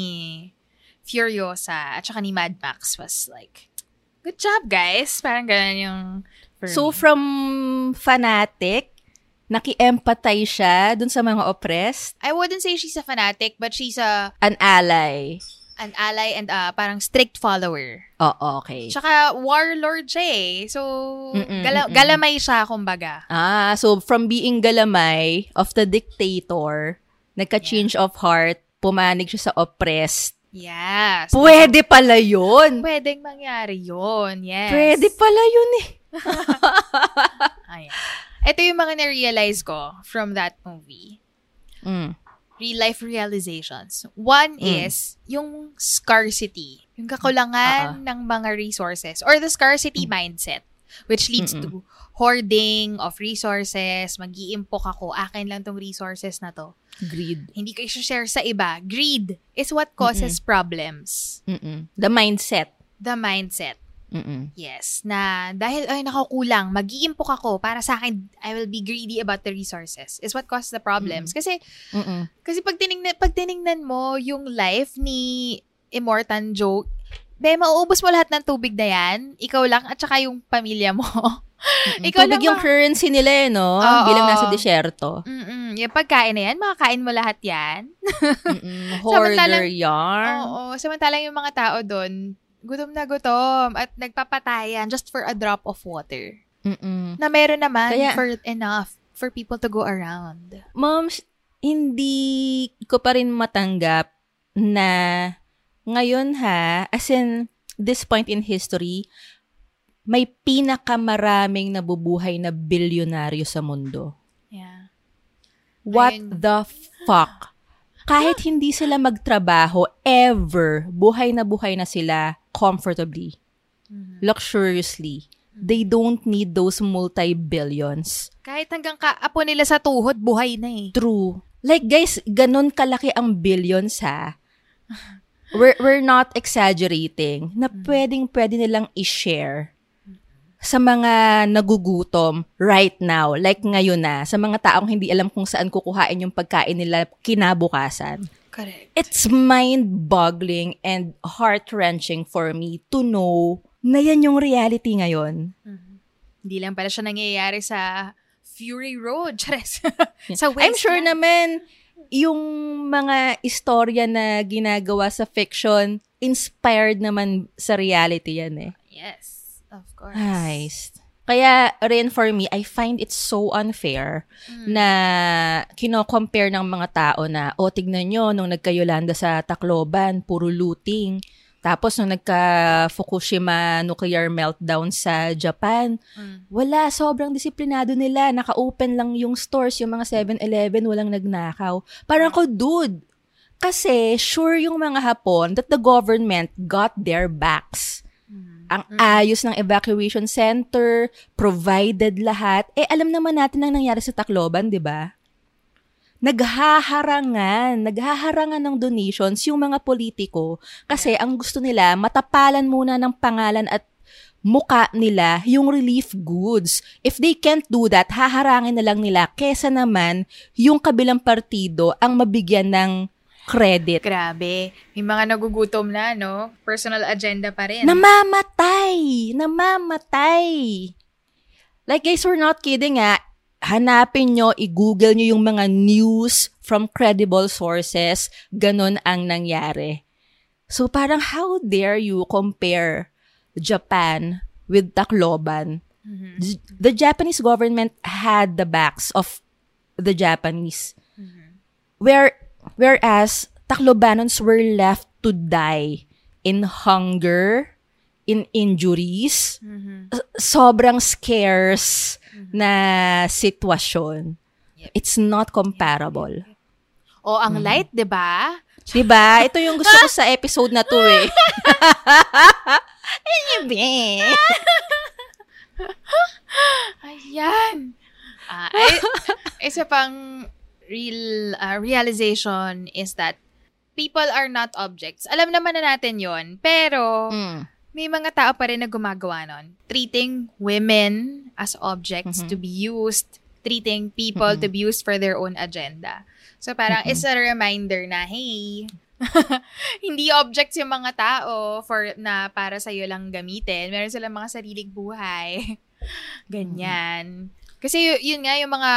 Furiosa at saka ni Mad Max was like, good job, guys. Parang ganun yung for so, me. from fanatic, naki-empathize siya dun sa mga oppressed, I wouldn't say she's a fanatic, but she's a an ally. an ally and uh, parang strict follower. Oo, okay. Tsaka warlord siya eh. So, Mm-mm, gala- mm-mm. galamay siya, kumbaga. Ah, so from being galamay of the dictator, nagka-change of heart, pumanig siya sa oppressed. Yes. Pwede pala yun. Pwedeng mangyari yun. Yes. Pwede pala yun eh. Ayan. Ito yung mga na-realize ko from that movie. Mm. Real life realizations. One Mm. is yung scarcity. Yung kakulangan ng mga resources or the scarcity mindset which leads Mm. to hoarding of resources, mag-iimpok ako, akin lang tong resources na to. Greed. Hindi ko i-share sa iba. Greed is what causes problems. Mm-mm. The mindset. The mindset. Mm-mm. Yes, na dahil ay nakukulang, mag-iimpok ako para sa akin I will be greedy about the resources. Is what causes the problems. Kasi Mm-mm. kasi pag tiningnan pag tiningnan mo yung life ni Immortan Joe, be mauubos mo lahat ng tubig na yan, ikaw lang at saka yung pamilya mo. ikaw Tubig lang yung ma- currency nila eh, no? Oo. Bilang nasa disyerto. Mm-mm, yung pagkain na yan, makakain mo lahat yan. Mm-mm. Hoarder yarn. Oo, samantalang yung mga tao doon, gutom na gutom at nagpapatayan just for a drop of water. Mm-mm. Na meron naman Kaya- for enough for people to go around. Moms, hindi ko pa rin matanggap na ngayon ha, as in this point in history, may pinakamaraming nabubuhay na bilyonaryo sa mundo. Yeah. What Ayun. the fuck? Kahit hindi sila magtrabaho, ever, buhay na buhay na sila comfortably, luxuriously. They don't need those multi-billions. Kahit hanggang kaapo nila sa tuhod, buhay na eh. True. Like guys, ganun kalaki ang billions ha. We're, we're not exaggerating na pwedeng pwede nilang i-share sa mga nagugutom right now, like ngayon na, sa mga taong hindi alam kung saan kukuhain yung pagkain nila kinabukasan. Correct. It's mind-boggling and heart-wrenching for me to know na yan yung reality ngayon. Hindi lang pala siya nangyayari sa Fury Road. Chares. sa I'm sure wasteland. naman yung mga istorya na ginagawa sa fiction, inspired naman sa reality yan eh. Yes, course. Nice. Kaya rin for me, I find it so unfair na kino-compare ng mga tao na, o tignan nyo, nung nagka-Yolanda sa Tacloban, puro looting. Tapos nung nagka-Fukushima nuclear meltdown sa Japan, wala, sobrang disiplinado nila. Naka-open lang yung stores, yung mga 7-Eleven, walang nagnakaw. Parang ko, dude, kasi sure yung mga Hapon that the government got their backs. Ang ayos ng evacuation center, provided lahat. Eh, alam naman natin ang nangyari sa Tacloban, di ba? Naghaharangan, naghaharangan ng donations yung mga politiko kasi ang gusto nila, matapalan muna ng pangalan at muka nila yung relief goods. If they can't do that, haharangin na lang nila kesa naman yung kabilang partido ang mabigyan ng credit. Grabe. May mga nagugutom na, no? Personal agenda pa rin. Namamatay! Namamatay! Like guys, we're not kidding ah. Hanapin nyo, i-google nyo yung mga news from credible sources. Ganon ang nangyari. So parang how dare you compare Japan with Tacloban? J- The Japanese government had the backs of the Japanese. Where whereas Taclobanons were left to die in hunger, in injuries, Mhm. s- sobrang scarce na sitwasyon. It's not comparable. O, ang light, di ba? Diba? Ito yung gusto ko sa episode na to eh. Ayan. Ah, ay, isa pang real ah, realization is that people are not objects. Alam naman na natin yon pero Mm. may mga tao pa rin na gumagawa nun. Treating women as objects Mhm. to be used, treating people to be used for their own agenda. So parang it's a reminder na, hey, hindi objects yung mga tao for na para sa lang gamitin. Meron silang mga sariling buhay. Ganyan. Kasi y- yun nga yung mga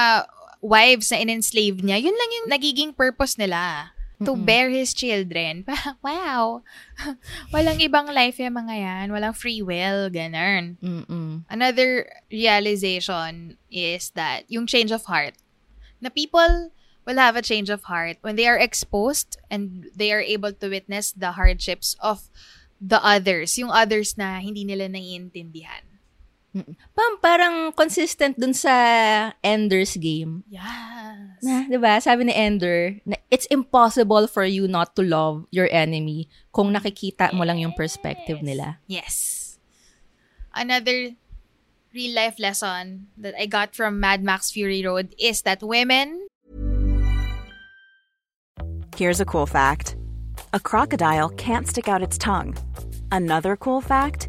wives na in-enslave niya, yun lang yung nagiging purpose nila. To Mm-mm. bear his children. Wow. Walang ibang life yung mga yan. Walang free will. Ganun. Mm-mm. Another realization is that yung change of heart. Na people will have a change of heart when they are exposed and they are able to witness the hardships of the others. Yung others na hindi nila naiintindihan. Pam, parang consistent dun sa Ender's Game. Yes. Na, 'di ba? Sabi ni Ender, na it's impossible for you not to love your enemy kung nakikita mo lang yung perspective nila. Yes. Another real life lesson that I got from Mad Max Fury Road is that women Here's a cool fact a crocodile can't stick out its tongue. Another cool fact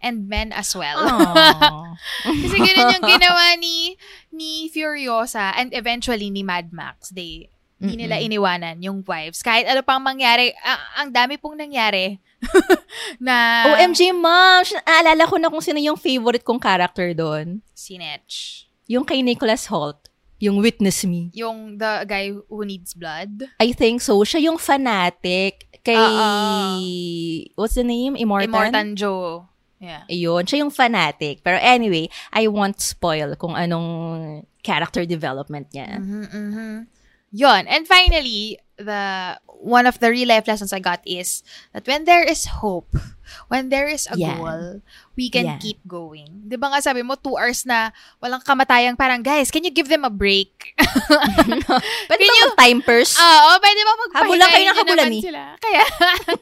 and men as well. Kasi ganun yung ginawa ni ni Furiosa and eventually ni Mad Max. They hindi nila iniwanan yung wives. Kahit ano pang mangyari, a- ang dami pong nangyari na OMG, ma'am! Sin- Aalala ko na kung sino yung favorite kong character doon. Sinetch. Yung kay Nicholas Holt. Yung Witness Me. Yung the guy who needs blood. I think so. Siya yung fanatic kay... Ah, what's the name? Immortan? Immortan Joe. Yeah. Ayun. Siya yung fanatic. Pero anyway, I won't spoil kung anong character development niya. Mhm, mhm. Yon. And finally, the one of the real life lessons I got is that when there is hope, when there is a Yan. goal, we can Yan. keep going. Di ba nga sabi mo, two hours na walang kamatayang parang, guys, can you give them a break? Pwede Can ba you- mag-timers? Oo, pwede ba magpahinga? Habulan kayo ng habulan eh. Sila. Kaya,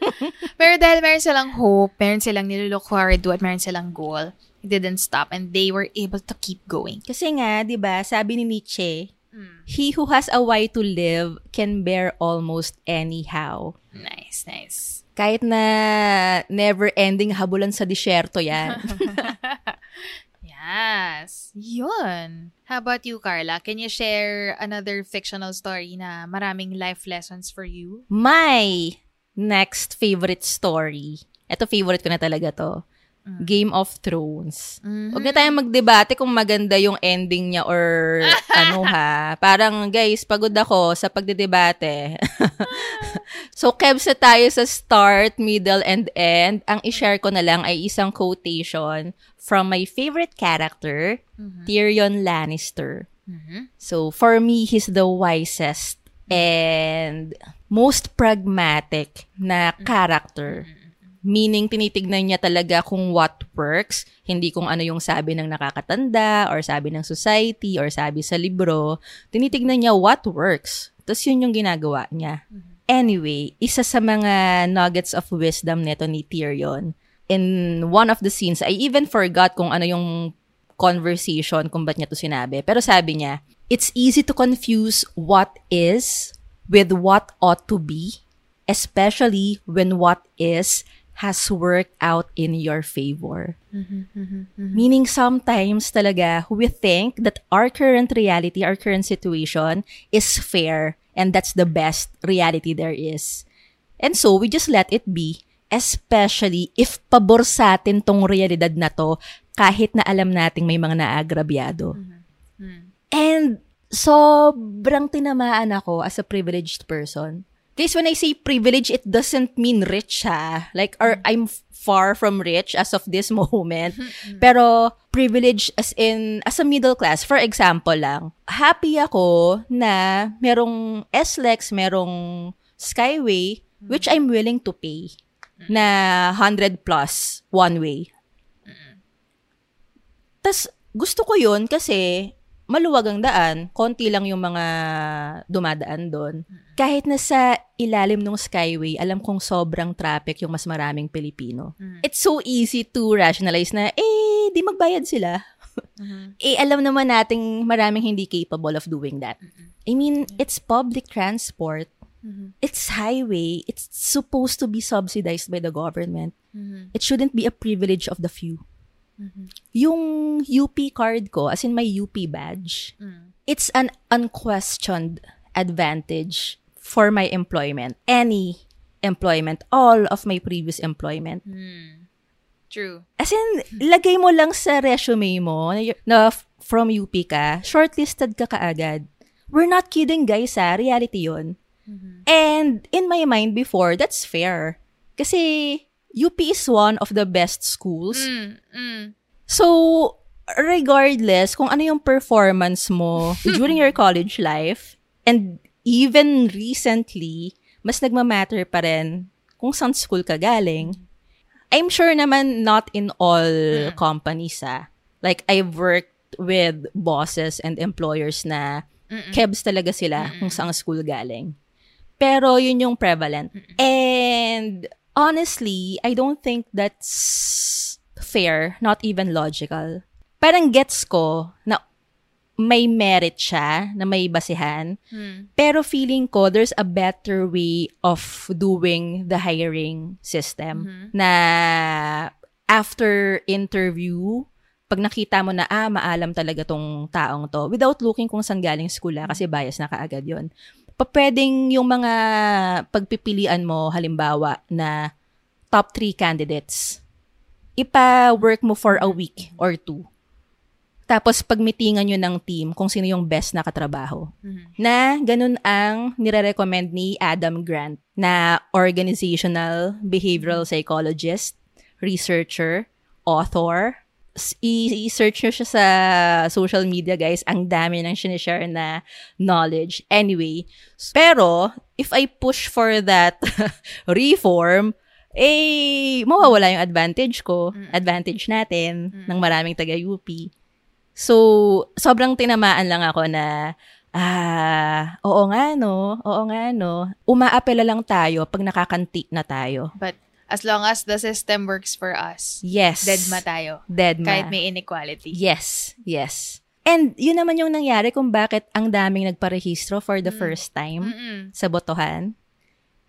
pero dahil meron silang hope, meron silang nilook forward to, at meron silang goal, it didn't stop and they were able to keep going. Kasi nga, di ba, sabi ni Nietzsche, Hmm. he who has a why to live can bear almost anyhow. Nice, nice. Kahit na never-ending habulan sa disyerto yan. Yes. Yun. How about you, Carla? Can you share another fictional story na maraming life lessons for you? My next favorite story. Ito favorite ko na talaga to. Game of Thrones. Huwag na tayong magdebate kung maganda yung ending niya or ano ha. Parang guys, pagod ako sa pagdedebate. so, kebs na tayo sa start, middle, and end. Ang i-share ko na lang ay isang quotation from my favorite character, Tyrion Lannister. So, for me, he's the wisest and most pragmatic na character. Meaning, tinitignan niya talaga kung what works, hindi kung ano yung sabi ng nakakatanda, or sabi ng society, or sabi sa libro. Tinitignan niya what works. Tapos yun yung ginagawa niya. Anyway, isa sa mga nuggets of wisdom neto ni Tyrion, in one of the scenes, I even forgot kung ano yung conversation kung ba't niya to sinabi. Pero sabi niya, it's easy to confuse what is with what ought to be, especially when what is has worked out in your favor. Meaning sometimes talaga we think that our current reality, our current situation is fair and that's the best reality there is. And so we just let it be, especially if pabor sa atin tong realidad na to kahit na alam nating may mga naagrabyado. And sobrang tinamaan ako as a privileged person. Guys, when I say privilege, it doesn't mean rich ha. Like, or I'm far from rich as of this moment. Pero privilege as in, as a middle class. For example lang, happy ako na merong SLEX, merong Skyway, which I'm willing to pay na 100 plus one way. Tas gusto ko yun kasi maluwag ang daan, konti lang yung mga dumadaan doon. Kahit na sa ilalim ng skyway, alam kong sobrang traffic yung mas maraming Pilipino. It's so easy to rationalize na, eh, di magbayad sila. eh, alam naman nating maraming hindi capable of doing that. I mean, it's public transport. It's highway. It's supposed to be subsidized by the government. It shouldn't be a privilege of the few. Yung UP card ko, as in my UP badge, it's an unquestioned advantage for my employment. Any employment, all of my previous employment. True. As in, lagay mo lang sa resume mo na, from UP ka, shortlisted ka kaagad. We're not kidding, guys, ha? Reality yun. And in my mind before, that's fair. Kasi UP is one of the best schools. Mm, mm. So, regardless kung ano yung performance mo during your college life, and even recently, mas nagmamatter pa rin kung saan school ka galing. I'm sure naman not in all companies, ah. Like, I've worked with bosses and employers na kebs talaga sila kung saan school galing. Pero yun yung prevalent. And honestly, I don't think that's fair, not even logical. Parang gets ko na may merit siya, na may basihan. Pero feeling ko, there's a better way of doing the hiring system. Na after interview, pag nakita mo na, ah, maalam talaga tong taong to, without looking kung saan galing school, ah, kasi bias na kaagad yon papwedeng yung mga pagpipilian mo, halimbawa, na top three candidates, ipa-work mo for a week or two. Tapos, pagmitingan nyo ng team kung sino yung best na katrabaho. Na ganun ang nire-recommend ni Adam Grant na organizational behavioral psychologist, researcher, author. I-search nyo siya sa social media, guys. Ang dami nang sinishare na knowledge. Anyway, pero if I push for that reform, eh, mawawala yung advantage ko, advantage natin ng maraming taga-UP. So, sobrang tinamaan lang ako na, ah, oo nga no, oo nga no, umaapela lang tayo pag nakakanti na tayo. But as long as the system works for us, Yes. deadma tayo. Deadma. Kahit may inequality. Yes, yes. And yun naman yung nangyari kung bakit ang daming nagparehistro for the first time Mm-mm. sa botohan.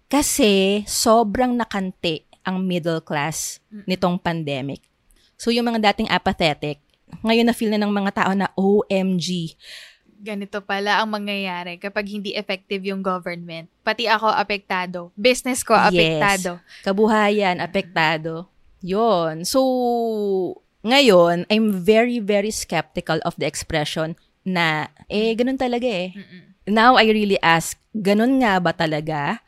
Kasi sobrang nakanti ang middle class nitong pandemic. So yung mga dating apathetic, ngayon na feel na ng mga tao na OMG. Ganito pala ang mangyayari kapag hindi effective yung government. Pati ako apektado. Business ko apektado. Yes. Kabuhayan, apektado. Yon. So, ngayon, I'm very, very skeptical of the expression na, eh, ganun talaga eh. Now, I really ask, ganun nga ba talaga?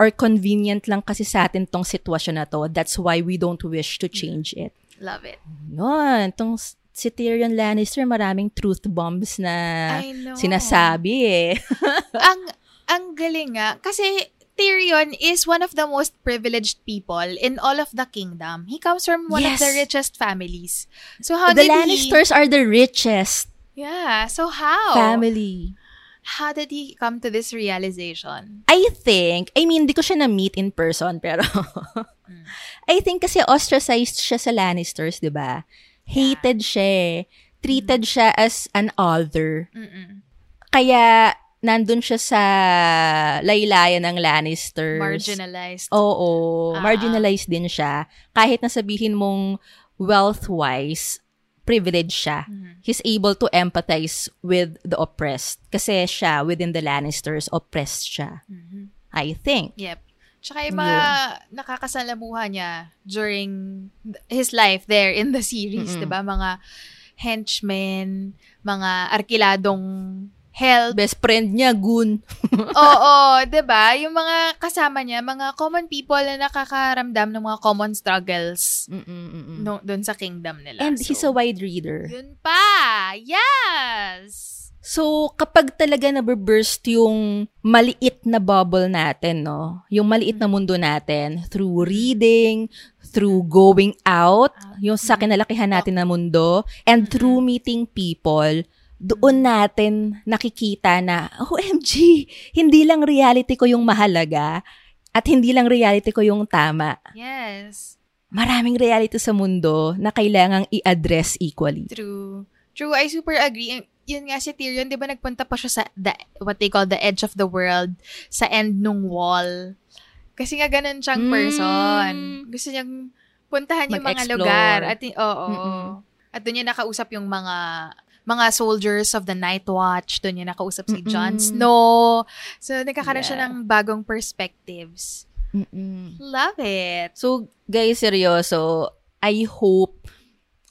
Or convenient lang kasi sa atin tong sitwasyon na to, that's why we don't wish to change it. Love it. Yun, tong si Tyrion Lannister, maraming truth bombs na sinasabi eh. ang ang galing nga kasi Tyrion is one of the most privileged people in all of the kingdom. He comes from one of Yes. the richest families. So how the did Lannisters are the richest he Yeah, so how? family. How did he come to this realization? I think, I mean, di ko siya na-meet in person, pero I think kasi ostracized siya sa Lannisters, di ba? Hated siya eh. Treated siya as an other. Mm-mm. Kaya, nandun siya sa laylayan ng Lannisters. Marginalized. Oo, Ah. marginalized din siya. Kahit na sabihin mong wealth-wise, privileged siya. Mm-hmm. He's able to empathize with the oppressed. Kasi siya, within the Lannisters, oppressed siya. Mm-hmm. I think. Yep. Tsaka yung mga nakakasalamuha niya during his life there in the series, Mm-mm. 'di ba? Mga henchmen, mga arkiladong help. Best friend niya, Gun. Oo, 'di ba? Yung mga kasama niya, mga common people na nakakaramdam ng mga common struggles no, doon sa kingdom nila. And So, he's a wide reader. Yun pa! Yes! So, kapag talaga naburburst yung maliit na bubble natin, no? Yung maliit na mundo natin, through reading, through going out, yung sa kinalakihan natin na mundo, and through meeting people, doon natin nakikita na, OMG, hindi lang reality ko yung mahalaga, at hindi lang reality ko yung tama. Yes. Maraming reality sa mundo na kailangang i-address equally. True. True, I super agree. Yun nga si Tyrion, di ba nagpunta pa siya sa the, what they call the edge of the world, sa end nung wall. Kasi nga ganun siyang Mm. person. Gusto niyang puntahan yung mga lugar. At, oo. Mm-mm. At doon niya nakausap yung mga mga soldiers of the Night Watch. Doon niya nakausap si Jon. Snow. So, nagkakaroon siya Yeah. ng bagong perspectives. Mm-mm. Love it. So, guys, seryoso, I hope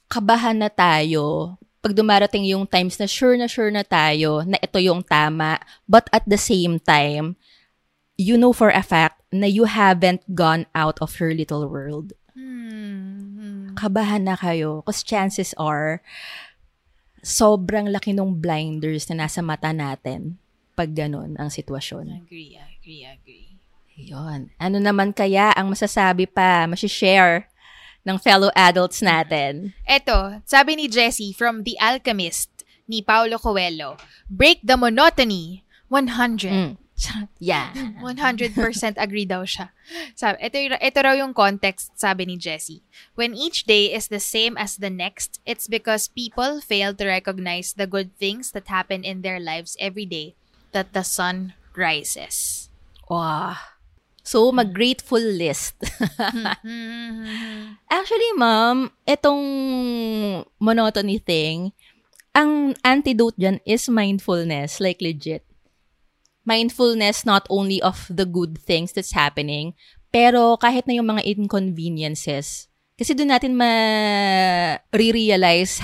kabahan na tayo pag dumarating yung times na sure na sure na tayo na ito yung tama, but at the same time, you know for a fact na you haven't gone out of your little world. Hmm. Kabahan na kayo. Because chances are, sobrang laki nung blinders na nasa mata natin pag ganun ang sitwasyon. Agree, agree, agree. Yun. Ano naman kaya ang masasabi pa, masishare ng fellow adults natin? Eto, sabi ni Jessie from The Alchemist ni Paulo Coelho, break the monotony. 100. Mm. Yeah. 100% agree daw siya. Sabi, ito, ito raw yung context, sabi ni Jessie. When each day is the same as the next, it's because people fail to recognize the good things that happen in their lives every day that the sun rises. Wow. So, mag-grateful list. Actually, ma'am, itong monotony thing, ang antidote dyan is mindfulness, like legit. Mindfulness not only of the good things that's happening, pero kahit na yung mga inconveniences. Kasi doon natin ma-realize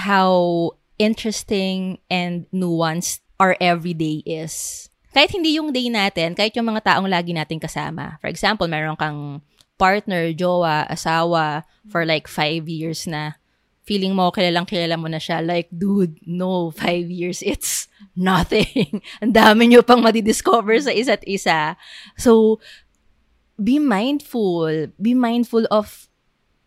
how interesting and nuanced our everyday is. Kahit hindi yung day natin, kahit yung mga taong lagi nating kasama. For example, meron kang partner, jowa, asawa for like five years na feeling mo kilalang kilala mo na siya. Like, dude, no, five years, it's nothing. Ang dami nyo pang madidiscover sa isa't isa. So, be mindful. Be mindful of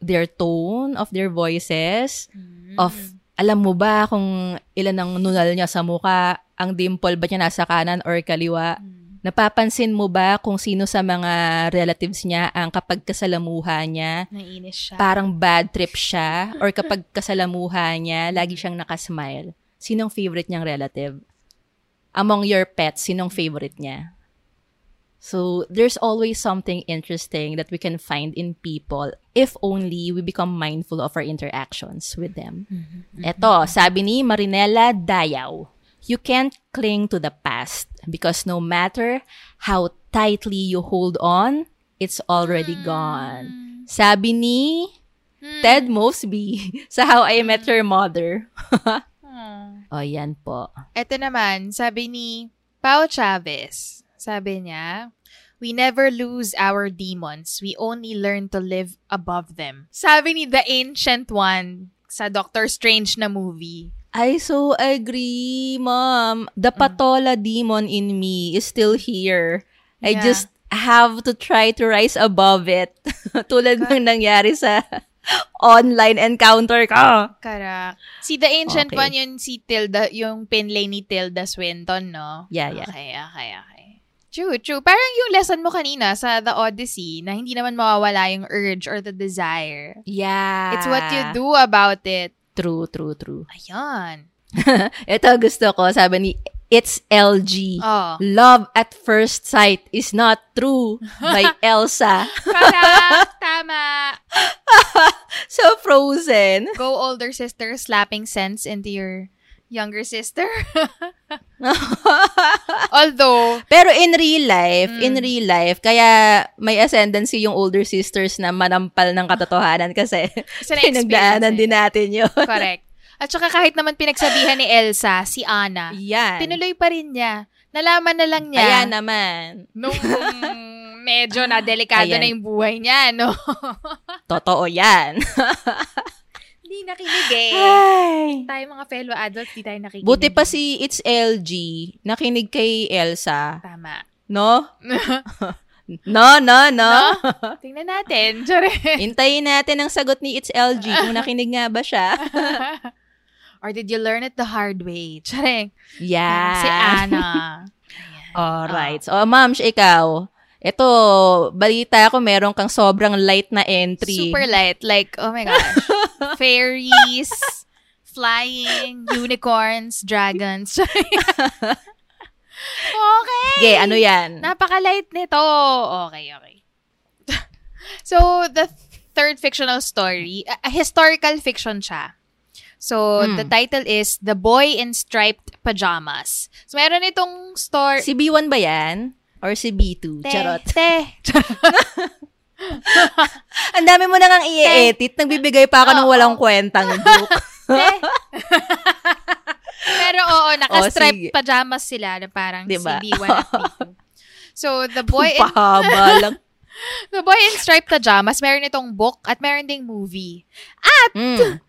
their tone, of their voices, of alam mo ba kung ilan ang nunal niya sa muka, ang dimple ba niya nasa kanan or kaliwa? Napapansin mo ba kung sino sa mga relatives niya ang kapag kasalamuha niya, Naiinis siya. parang bad trip siya, or kapag kasalamuha niya, lagi siyang nakasmile? Sinong favorite niyang relative? Among your pets, sinong favorite niya? So, there's always something interesting that we can find in people if only we become mindful of our interactions with them. Eto, sabi ni Marinela Dayaw, you can't cling to the past because no matter how tightly you hold on, it's already gone. Sabi ni Ted Mosby sa How I Met Your Mother. o, yan po. Ito naman, sabi ni Pao Chavez. Sabi niya, We never lose our demons. We only learn to live above them. Sabi ni The Ancient One sa Doctor Strange na movie. I so agree, mom. The patola demon in me is still here. I Yeah. just have to try to rise above it. Tulad ng nangyari sa online encounter ka. Correct. Si The Ancient Okay. One, yun si Tilda, yung pinlay ni Tilda Swinton, no? Yeah, yeah. Okay, okay, okay. True, true. Parang yung lesson mo kanina sa The Odyssey na hindi naman mawawala yung urge or the desire. Yeah. It's what you do about it. True, true, true. Ayan. Ito gusto ko, sabi ni It's LG. Oh. Love at first sight is not true by Elsa. Correct. Tama. so frozen. Go older sister slapping sense into your younger sister. Although, Pero in real life, Mm. in real life, kaya may ascendancy yung older sisters na manampal ng katotohanan kasi pinagdaanan eh. din natin yun. correct. At saka kahit naman pinagsabihan ni Elsa, si Anna, Yan. tinuloy pa rin niya. Nalaman na lang niya. Kaya naman. Nung medyo na delikado Ayan. na yung buhay niya, no? Totoo yan. Hindi nakinig eh. Ay. Tayo mga fellow adults, di tayo nakikinig. Buti pa si It's LG, nakinig kay Elsa. Tama. No? no, no, no. Tingnan natin. Hintayin natin ang sagot ni It's LG kung nakinig nga ba siya. Or did you learn it the hard way? Tsare. Yeah. Si Anna. Alright. So, ma'am, siya ikaw. Ito, balita ko meron kang sobrang light na entry. Super light. Like, oh my gosh. Fairies, flying, unicorns, dragons. okay. Sige, ano yan? Napaka-light nito. Okay, okay. so, the third fictional story, a, a historical fiction siya. So, Hmm. the title is The Boy in Striped Pajamas. So, meron itong story... Si B1 ba yan? Or si B2? Te, Charot. Te. Ang dami mo nang i-edit. Nagbibigay pa ako ng walang kwentang joke. Pero oo, naka-striped Oh, sige. pajamas sila na parang Diba? si B1 at B2. So, the boy in, lang. the boy in striped pajamas, meron itong book at meron ding movie. At, Mm.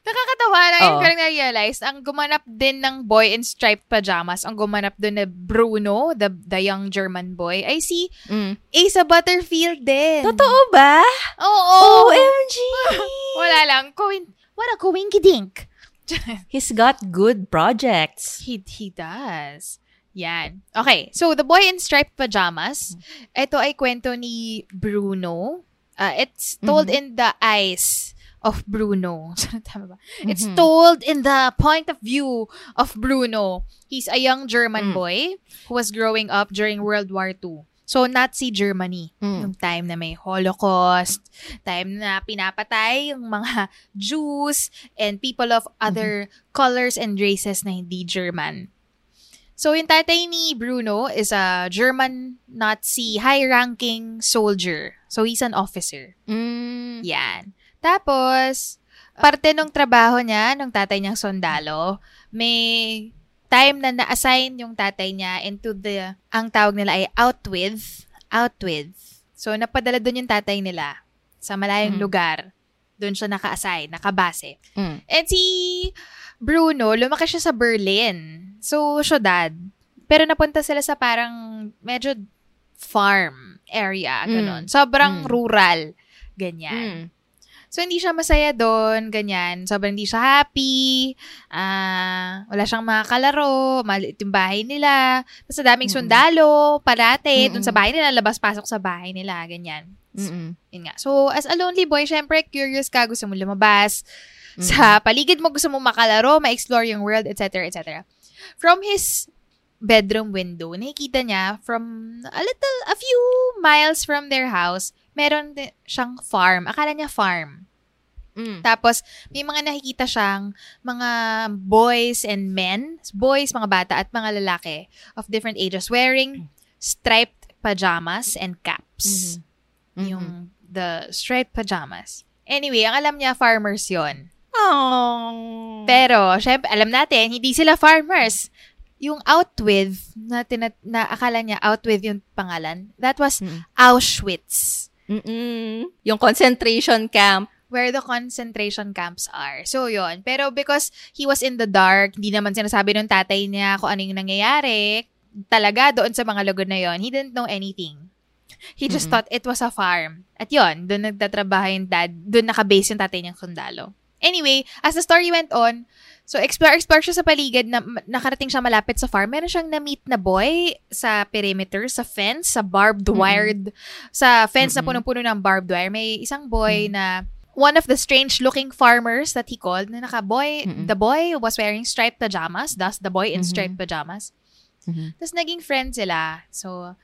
Nakakatawa na yun, pero na-realize, ang gumanap din ng boy in striped pajamas, ang gumanap doon na Bruno, the, the young German boy, ay si Mm. Asa Butterfield din. Totoo ba? Oo. OMG! Wala lang. Coin- what a coinkydink. He's got good projects. He, he does. Yan. Okay. So, The Boy in Striped Pajamas. Ito ay kwento ni Bruno. Uh, it's told in the eyes of Bruno. Tama ba? It's Mhm. told in the point of view of Bruno. He's a young German Mm. boy who was growing up during World War II. So, Nazi Germany. Mm. Yung time na may Holocaust, time na pinapatay yung mga Jews and people of other colors and races na hindi German. So, yung tatay ni Bruno is a German Nazi high-ranking soldier. So, he's an officer. Mm. Yan. Tapos, parte ng trabaho niya, ng tatay niyang sondalo, may time na na-assign yung tatay niya into the, ang tawag nila ay out with, out with. So, napadala doon yung tatay nila sa malayong Mm. lugar. Doon siya naka-assign, nakabase. Mm. And si Bruno, lumaki siya sa Berlin. So, syudad. Pero napunta sila sa parang medyo farm area, Mm. ganun. Sobrang Mm. rural, ganyan. Mm. So, hindi siya masaya doon, ganyan. Sobrang hindi siya happy. Ah, wala siyang mga kalaro. Maliit yung bahay nila. Basta daming Mm-mm. sundalo, parate. Doon Mm-mm. sa bahay nila, labas-pasok sa bahay nila, ganyan. Mm-mm. Yun nga. So, as a lonely boy, syempre, curious ka, gusto mo lumabas. Sa paligid mo, gusto mo makalaro, ma-explore yung world, etc., etc. From his bedroom window, nakikita niya from a little, a few miles from their house, meron siyang farm. Akala niya farm. Mm. Tapos, may mga nakikita siyang mga boys and men, boys, mga bata, at mga lalaki of different ages wearing striped pajamas and caps. Mhm. Yung the striped pajamas. Anyway, ang alam niya, farmers yon Oh. Pero, syempre, alam natin, hindi sila farmers. Yung out with, na, tina- na akala niya out with yung pangalan, that was Mm. Auschwitz. Mm-mm. Yung concentration camp. where the concentration camps are. So, yon Pero because he was in the dark, hindi naman sinasabi ng tatay niya kung ano yung nangyayari, talaga doon sa mga lugar na yon he didn't know anything. He just Mm-mm. thought it was a farm. At yon, doon nagtatrabaho yung dad, doon nakabase yung tatay niyang sundalo. Anyway, as the story went on, so explore, explore siya sa paligid, na, nakarating siya malapit sa farm. Meron siyang na-meet na boy sa perimeter, sa fence, sa barbed wired, sa fence na Mm-mm. punong-puno ng barbed wire. May isang boy na one of the strange-looking farmers that he called, na naka-boy, Mm-mm. the boy was wearing striped pajamas, thus the boy in Mhm. striped pajamas. Mhm. Tapos naging friends sila. So,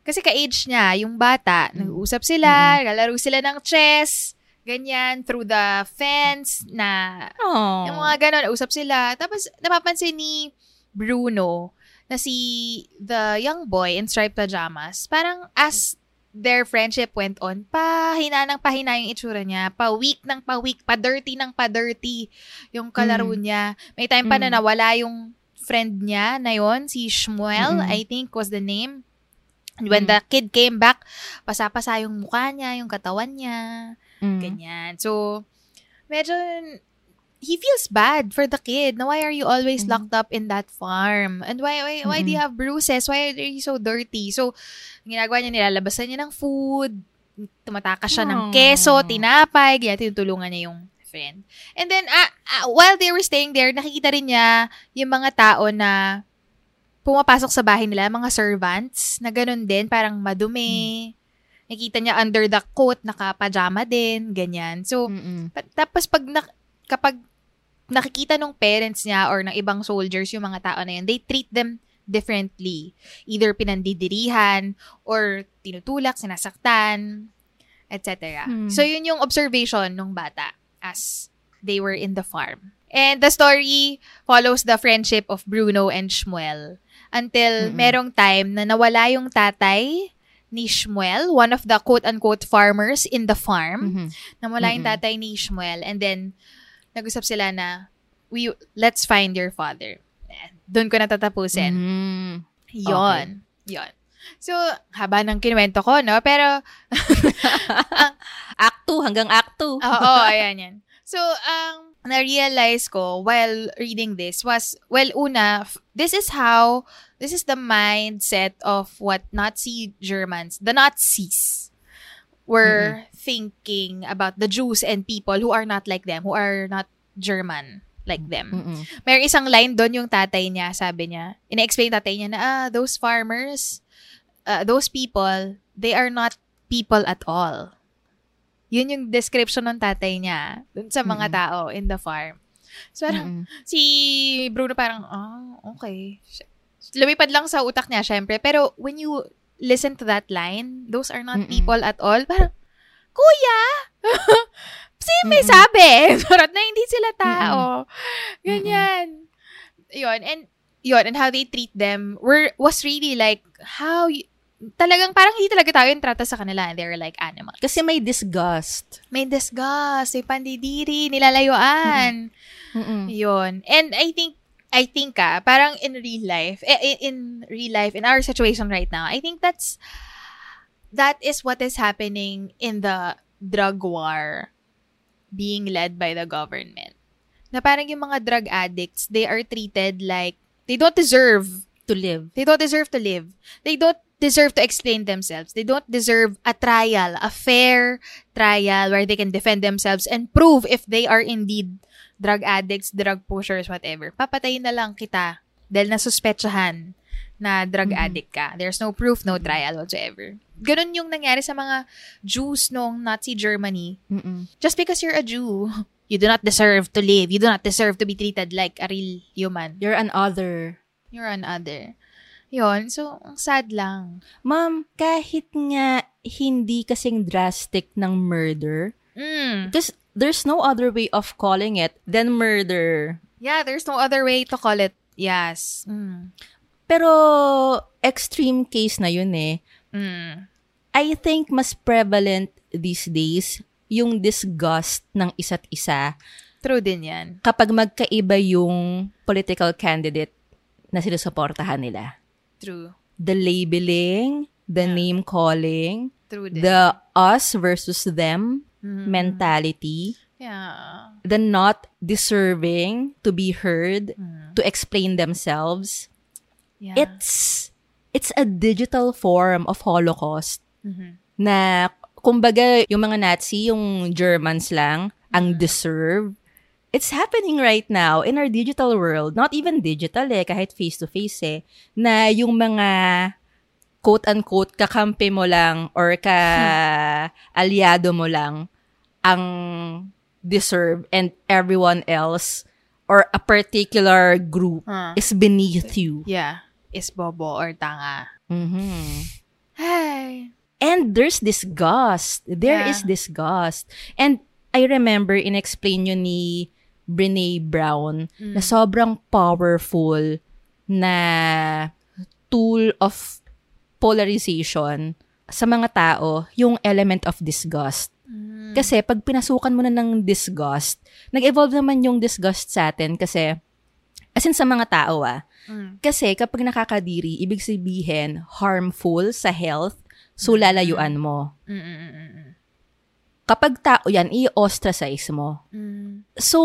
kasi ka-age niya, yung bata, nag-uusap sila, lalaro sila ng chess, ganyan, through the fence, na, Oh. yung mga ganon, usap sila. Tapos, napapansin ni Bruno, na si the young boy in striped pajamas, parang as their friendship went on, pahina ng pahina yung itsura niya, pa-weak ng pa-weak, pa-dirty ng pa-dirty yung kalaro Mm. niya. May time pa na Mm. nawala yung friend niya na yon si Shmuel, Mm-mm. I think was the name. And when Mm. the kid came back, pasa-pasa yung mukha niya, yung katawan niya, Mm. ganyan. So, medyo, he feels bad for the kid. Na why are you always Mhm. locked up in that farm? And why why, why do you have bruises? Why are you so dirty? So, ginagawa niya, nilalabasan niya ng food, tumatakas siya ng Aw. keso, tinapay, ganyan, tinutulungan niya yung friend. And then, ah, ah, while they were staying there, nakikita rin niya yung mga tao na pumapasok sa bahay nila, mga servants, na ganun din, parang madumi. Nakita niya under the coat, naka-pajama din, ganyan. So, Mm-mm. pa- tapos pag nak- kapag nakikita nung parents niya or ng ibang soldiers yung mga tao na yun, they treat them differently. Either pinandidirihan or tinutulak, sinasaktan, etc. Hmm. So, yun yung observation ng bata as they were in the farm. And the story follows the friendship of Bruno and Shmuel until Mm-mm. merong time na nawala yung tatay ni Shmuel, one of the quote-unquote farmers in the farm. Mhm. Nawala yung Mm-mm. tatay ni Shmuel and then nag-usap sila na we let's find your father. Doon ko natatapusin. Mm. Yon. Yon. So, haba ng kinuwento ko, no? Pero, Act 2 hanggang Act 2. oo, ayan yan. So, ang na-realize ko while reading this was, well, una, this is how, this is the mindset of what Nazi Germans, the Nazis, were thinking about the Jews and people who are not like them, who are not German like them. Mm-mm. May isang line doon yung tatay niya, sabi niya, ina-explain tatay niya na, ah, those farmers, uh, those people, they are not people at all. Yun yung description ng tatay niya dun sa mga Mm-mm. tao in the farm. So, parang, Mm-mm. si Bruno parang, ah, okay. Lumipad lang sa utak niya, syempre. Pero, when you listen to that line, those are not Mm-mm. people at all. Parang, Kuya! Sino may Mm-mm. sabi? Parang na hindi sila tao. Ganyan. Yun. And, yun. And how they treat them were, was really like, how, y- talagang parang hindi talaga tao yung trata sa kanila. They're like animals. Kasi may disgust. May disgust, may pandidiri, nilalayuan. Mm-mm. Yun. And I think, I think ah, parang in real life, eh, in, in real life, in our situation right now, I think that's, that is what is happening in the drug war being led by the government. Na parang yung mga drug addicts, they are treated like, they don't deserve To live. They don't deserve to live. They don't deserve to explain themselves. They don't deserve a trial, a fair trial where they can defend themselves and prove if they are indeed drug addicts, drug pushers, whatever. Papatayin na lang kita dahil nasuspetsahan na drug Mhm. addict ka. There's no proof, no trial whatsoever. Ganun yung nangyari sa mga Jews nung Nazi Germany. Mm-mm. Just because you're a Jew, you do not deserve to live. You do not deserve to be treated like a real human. You're an other. You're an other. Yun. So, ang sad lang. Ma'am, kahit nga hindi kasing drastic ng murder, Mm. because there's no other way of calling it than murder. Yeah, there's no other way to call it. Yes. Mm. Pero extreme case na yun eh. Mm. I think mas prevalent these days yung disgust ng isa't isa True din yan. kapag magkaiba yung political candidate na sinusuportahan nila. True. The labeling, the name calling, True din. the us versus them Mhm. mentality, Yeah. the not deserving to be heard, Mm. to explain themselves. Yeah. It's it's a digital form of Holocaust. Mhm. Na, kumbaga, yung mga Nazi, yung Germans lang, ang Mm. deserve. It's happening right now in our digital world. Not even digital eh, kahit face-to-face eh. Na yung mga quote-unquote kakampi mo lang or ka-aliado mo lang ang deserve and everyone else or a particular group Huh. is beneath you. Yeah. Is bobo or tanga. Mhm. Ay. And there's disgust. There Yeah. is disgust. And I remember in-explain yun ni Brene Brown na Mm. sobrang powerful na tool of polarization sa mga tao yung element of disgust. Mm. Kasi pag pinasukan mo na ng disgust, nag-evolve naman yung disgust sa atin kasi as in sa mga tao ah. Mm. Kasi kapag nakakadiri, ibig sabihin harmful sa health, so lalayuan mo. Mm, mm, mm, mm, Kapag tao yan, i-ostracize mo. mm. So,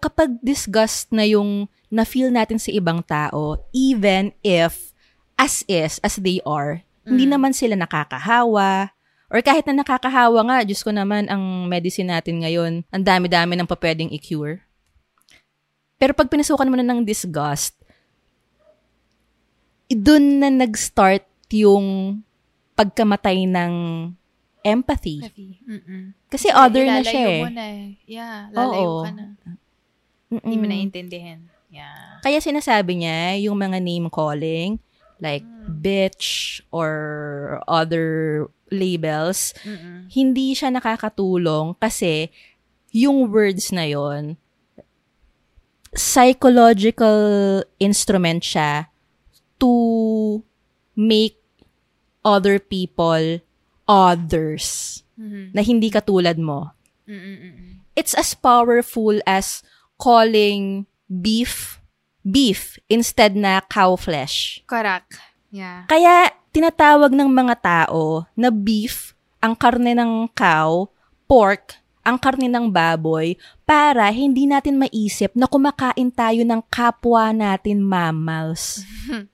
kapag disgust na yung na-feel natin sa ibang tao, even if as is, as they are, hindi Mm. naman sila nakakahawa, or kahit na nakakahawa nga, Diyos ko naman, ang medicine natin ngayon, ang dami-dami ng papwedeng i-cure. Pero pag pinasukan mo na ng disgust, doon na nag-start yung pagkamatay ng empathy. Mm-mm. Kasi other na siya eh. mo na eh. Yeah, lalayo Oo. ka na. Hindi mo Mm-mm. naiintindihan. Yeah. Kaya sinasabi niya, yung mga name calling, like bitch or other labels, Mm-mm. hindi siya nakakatulong kasi yung words na yon psychological instrument siya to make other people others Mhm. na hindi katulad mo. Mm-mm-mm. It's as powerful as calling beef beef instead na cow flesh. Correct. Yeah. Kaya tinatawag ng mga tao na beef ang karne ng cow, pork ang karne ng baboy para hindi natin maisip na kumakain tayo ng kapwa natin mammals.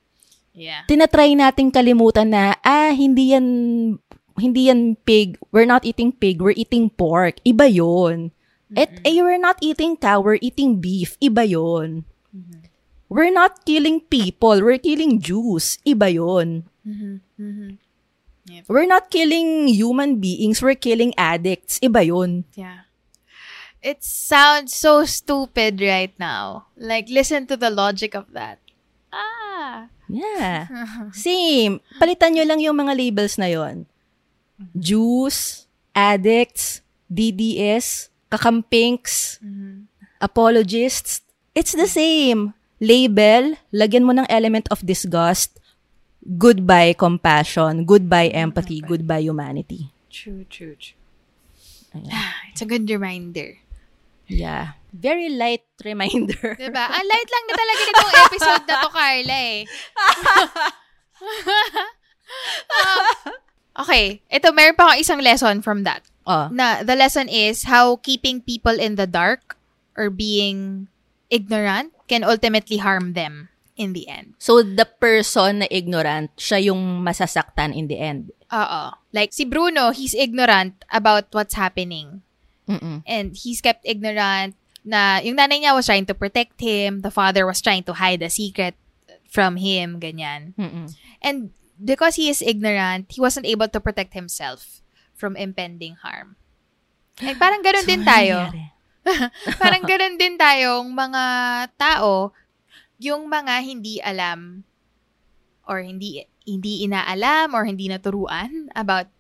Yeah. Tinatry nating kalimutan na ah hindi yan hindi yan pig. We're not eating pig, we're eating pork. Iba 'yon. At eh, we're not eating cow, we're eating beef. Iba 'yon. We're not killing people, we're killing Jews. Iba 'yon. Mhm. Mhm. We're not killing human beings, we're killing addicts. Iba yun. Yeah. It sounds so stupid right now. Like, listen to the logic of that. Ah. Yeah. Same. Palitan nyo lang yung mga labels na yon. Jews, addicts, DDS, kakampinks, apologists. It's the same. Label, lagyan mo ng element of disgust, goodbye compassion, goodbye empathy, goodbye humanity. True, true, true. It's a good reminder. Yeah. Very light reminder. Diba? Ang light lang na talaga nitong episode na to, Carla eh. Um, okay. Ito, meron pa akong isang lesson from that. Oh. Na, the lesson is how keeping people in the dark or being ignorant can ultimately harm them in the end. So, the person na ignorant, siya yung masasaktan in the end. Oo. Like, si Bruno, he's ignorant about what's happening. Mm-mm. And he's kept ignorant na yung nanay niya was trying to protect him. The father was trying to hide a secret from him, ganyan. Mm-mm. And because he is ignorant, he wasn't able to protect himself from impending harm. Like, parang ganun So, din tayo. parang ganun din tayong mga tao, yung mga hindi alam or hindi hindi inaalam or hindi naturuan about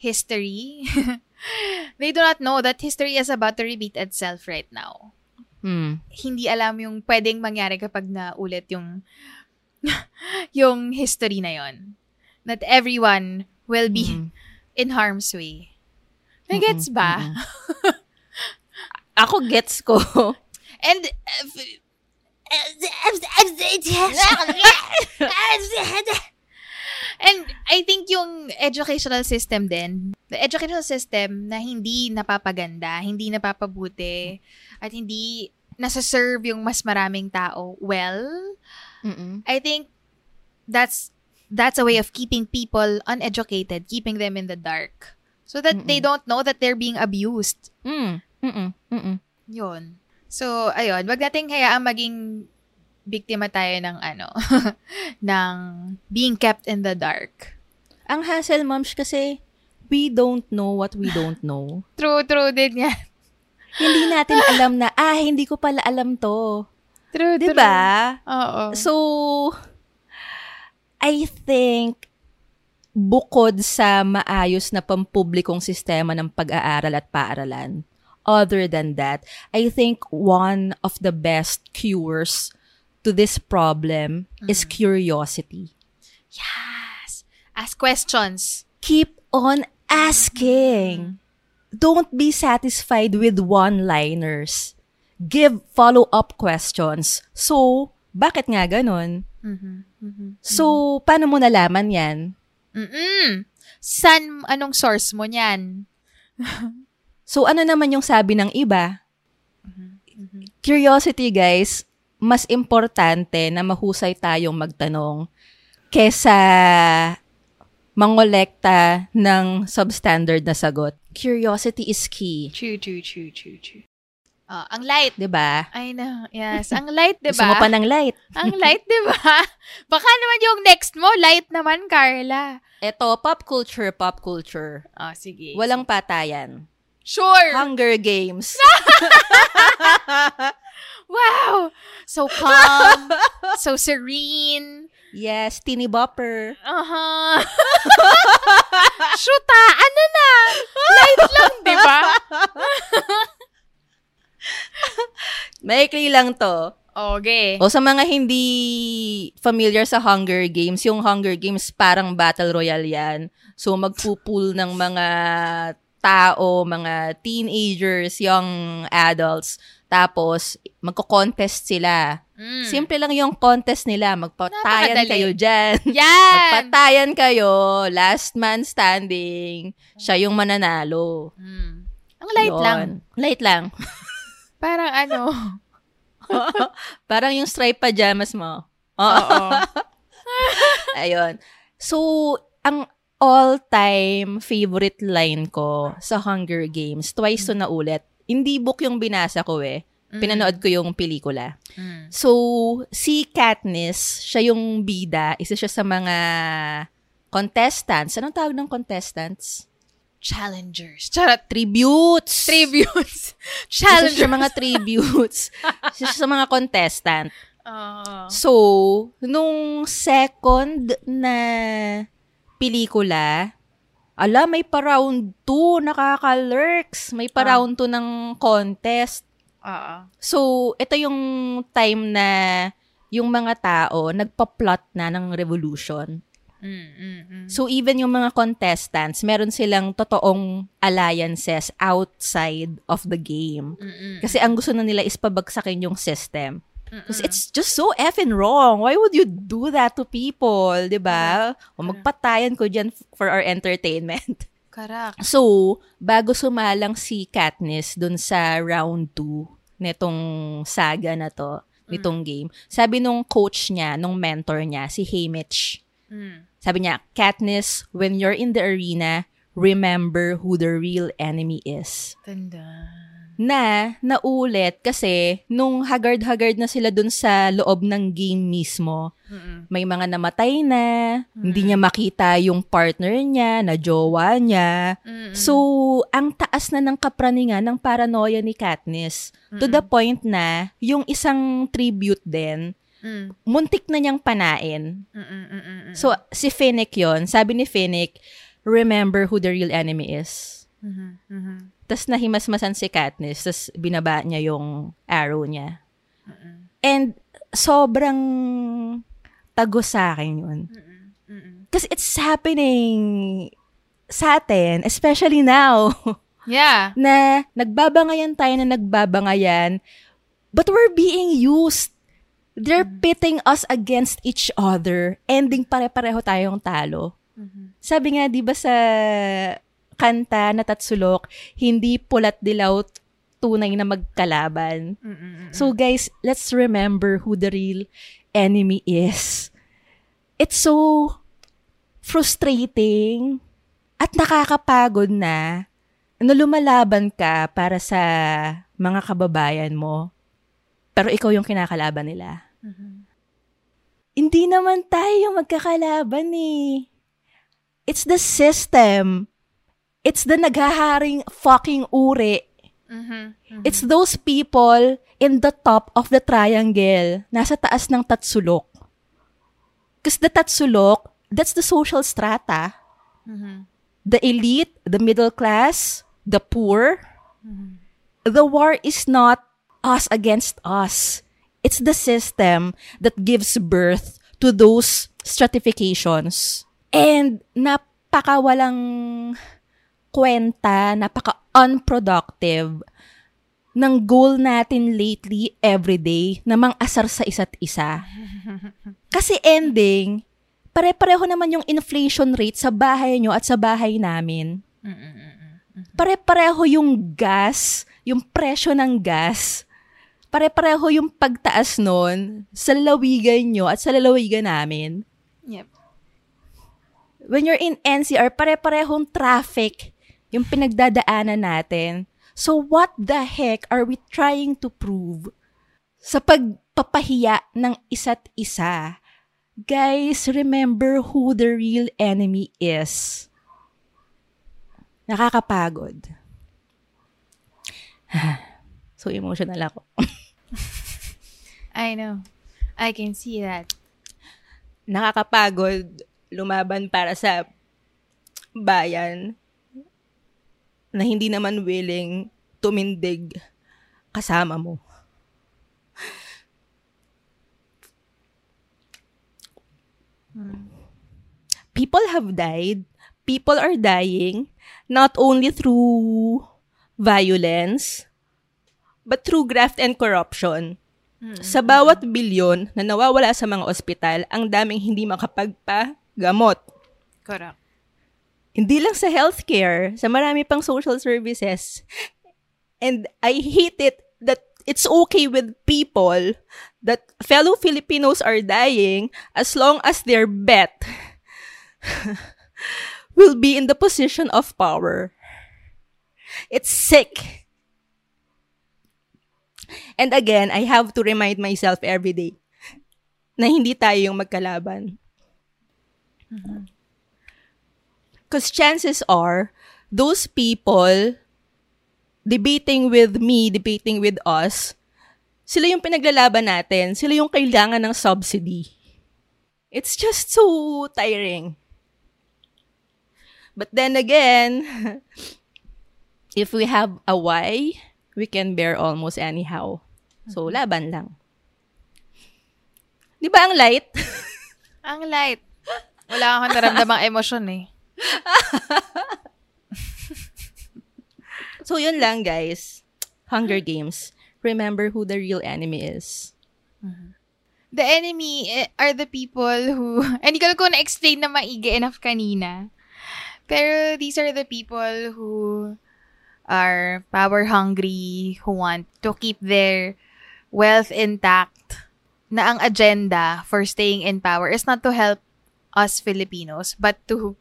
history. they do not know that history is about to repeat itself right now. Hmm. Hindi alam yung pwedeng mangyari kapag naulit yung yung history na yon. That everyone will be in harm's way. May gets ba? Ako gets ko. And uh, And I think yung educational system din, the educational system na hindi napapaganda, hindi napapabuti, at hindi nasa-serve yung mas maraming tao well, Mm-mm. I think that's that's a way of keeping people uneducated, keeping them in the dark. So that they don't know that they're being abused. Mm. Mm-mm. Mm-mm. Yun. So, ayun, wag nating hayaang maging biktima tayo ng ano, ng being kept in the dark. Ang hassle, moms, kasi we don't know what we don't know. True, true din yan. hindi natin alam na, ah, hindi ko pala alam to. True, Diba? Oo. So, I think, bukod sa maayos na pampublikong sistema ng pag-aaral at paaralan, other than that, I think one of the best cures to this problem is curiosity. Yes. Ask questions. Keep on asking. Don't be satisfied with one-liners. Give follow-up questions. So, bakit nga ganon? So, paano mo nalaman yan? Mm-mm. San, anong source mo niyan? So, ano naman yung sabi ng iba? Curiosity, guys, mas importante na mahusay tayong magtanong kesa mangolekta ng substandard na sagot. Curiosity is key. True, true, true, true, true. Ah, ang light. 'Di ba? I know. Yes. Ang light, di Gusto ba? mo pa ng light? ang light, di ba? Baka naman yung next mo, light naman, Carla. Ito, pop culture, pop culture. Ah, sige. Walang patayan. Sure. Hunger Games. wow. So calm. so serene. yes, Teeny Bopper. Uh-huh. Shoota, ano na? Light lang, di ba? Maikli lang to. Okay. O sa mga hindi familiar sa Hunger Games, yung Hunger Games parang battle royale yan. So magpupul ng mga tao, mga teenagers, young adults. Tapos magko-contest sila. Mm. Simple lang yung contest nila. Magpatayan Napakadali. kayo dyan. Yan. Magpatayan kayo. Last man standing. Siya yung mananalo. Mm. Ang light Yun. lang. Light lang. Parang ano. Parang yung stripe pajamas mo. Oo. Ayun. So, ang all-time favorite line ko sa Hunger Games, twice to na ulit. Hindi book yung binasa ko eh. Pinanood ko yung pelikula. Mm. So, si Katniss, siya yung bida, isa siya sa mga contestants. Anong tawag ng contestants? Challengers. Charot. Tributes. Tributes. Isa Challengers. siya sa mga tributes. isa sa mga contestant. Oo. So, nung second na pelikula, ala, may pa round 2, nakaka-lurks. May pa Ah. round 2 ng contest. Oo. So, ito yung time na yung mga tao nagpa-plot na ng revolution. Mm, mm, mm. So, even yung mga contestants, meron silang totoong alliances outside of the game. Mm-mm. Kasi ang gusto na nila is pabagsakin yung system. Because it's just so effing wrong. Why would you do that to people, di ba? O magpatayan ko dyan f- for our entertainment. Correct. So, bago sumalang si Katniss dun sa round 2 netong saga na to, nitong game, sabi nung coach niya, nung mentor niya, si Haymitch, Mm. sabi niya, Katniss, when you're in the arena, remember who the real enemy is Tanda. na naulit kasi nung haggard-haggard na sila dun sa loob ng game mismo, Mm-mm. may mga namatay na, hindi niya makita yung partner niya, na jowa niya. Mm-mm. So, ang taas na ng kapraningan ng paranoia ni Katniss to the point na yung isang tribute din, Mm. muntik na niyang panain. Mm-mm, mm-mm, mm-mm. So, si Finnick yon sabi ni Finnick, remember who the real enemy is. Mhm, mhm. Tapos nahimasmasan si Katniss, tapos binaba niya yung arrow niya. And sobrang tago sa akin yun. Kasi it's happening sa atin, especially now, Yeah. na nagbabangayan tayo na nagbabangayan, but we're being used. They're pitting us against each other. Ending pare-pareho tayong talo. Sabi nga, di ba sa kanta na Tatsulok, hindi pulat dilaw tunay na magkalaban. So guys, let's remember who the real enemy is. It's so frustrating at nakakapagod na na lumalaban ka para sa mga kababayan mo, pero ikaw yung kinakalaban nila. Hindi naman tayo magkakalaban eh. It's the system. It's the naghaharing fucking uri. It's those people in the top of the triangle, nasa taas ng tatsulok. Because the tatsulok, that's the social strata. The elite, the middle class, the poor. The war is not us against us. It's the system that gives birth to those stratifications. And napaka walang kwenta, napaka unproductive ng goal natin lately everyday na mang-asar sa isa't isa. Kasi ending, pare-pareho naman yung inflation rate sa bahay nyo at sa bahay namin. Pare-pareho yung gas, yung presyo ng gas. Pare-pareho yung pagtaas nun sa lalawigan nyo at sa lalawigan namin. Yep. When you're in NCR, pare-parehong traffic yung pinagdadaanan natin. So what the heck are we trying to prove sa pagpapahiya ng isa't isa? Guys, remember who the real enemy is. Nakakapagod. so emotional ako. I know. I can see that. Nakakapagod lumaban para sa bayan na hindi naman willing tumindig kasama mo. People have died. People are dying not only through violence, but through graft and corruption. Sa bawat bilyon na nawawala sa mga ospital, ang daming hindi makapagpagamot. Correct. Hindi lang sa healthcare, sa marami pang social services. And I hate it that it's okay with people that fellow Filipinos are dying as long as their bet will be in the position of power. It's sick. And again, I have to remind myself every day na hindi tayo yung magkalaban. Because chances are, those people debating with me, debating with us, sila yung pinaglalaban natin. Sila yung kailangan ng subsidy. It's just so tiring. But then again, if we have a why, we can bear almost anyhow. So, laban lang. Di ba ang light? Ang light. Wala akong naramdamang emosyon eh. so, yun lang, guys. Hunger Games. Remember who the real enemy is. The enemy eh, are the people who... Hindi ko ko na-explain na maigi enough kanina. Pero these are the people who are power hungry, who want to keep their wealth intact, na ang agenda for staying in power is not to help us Filipinos, but to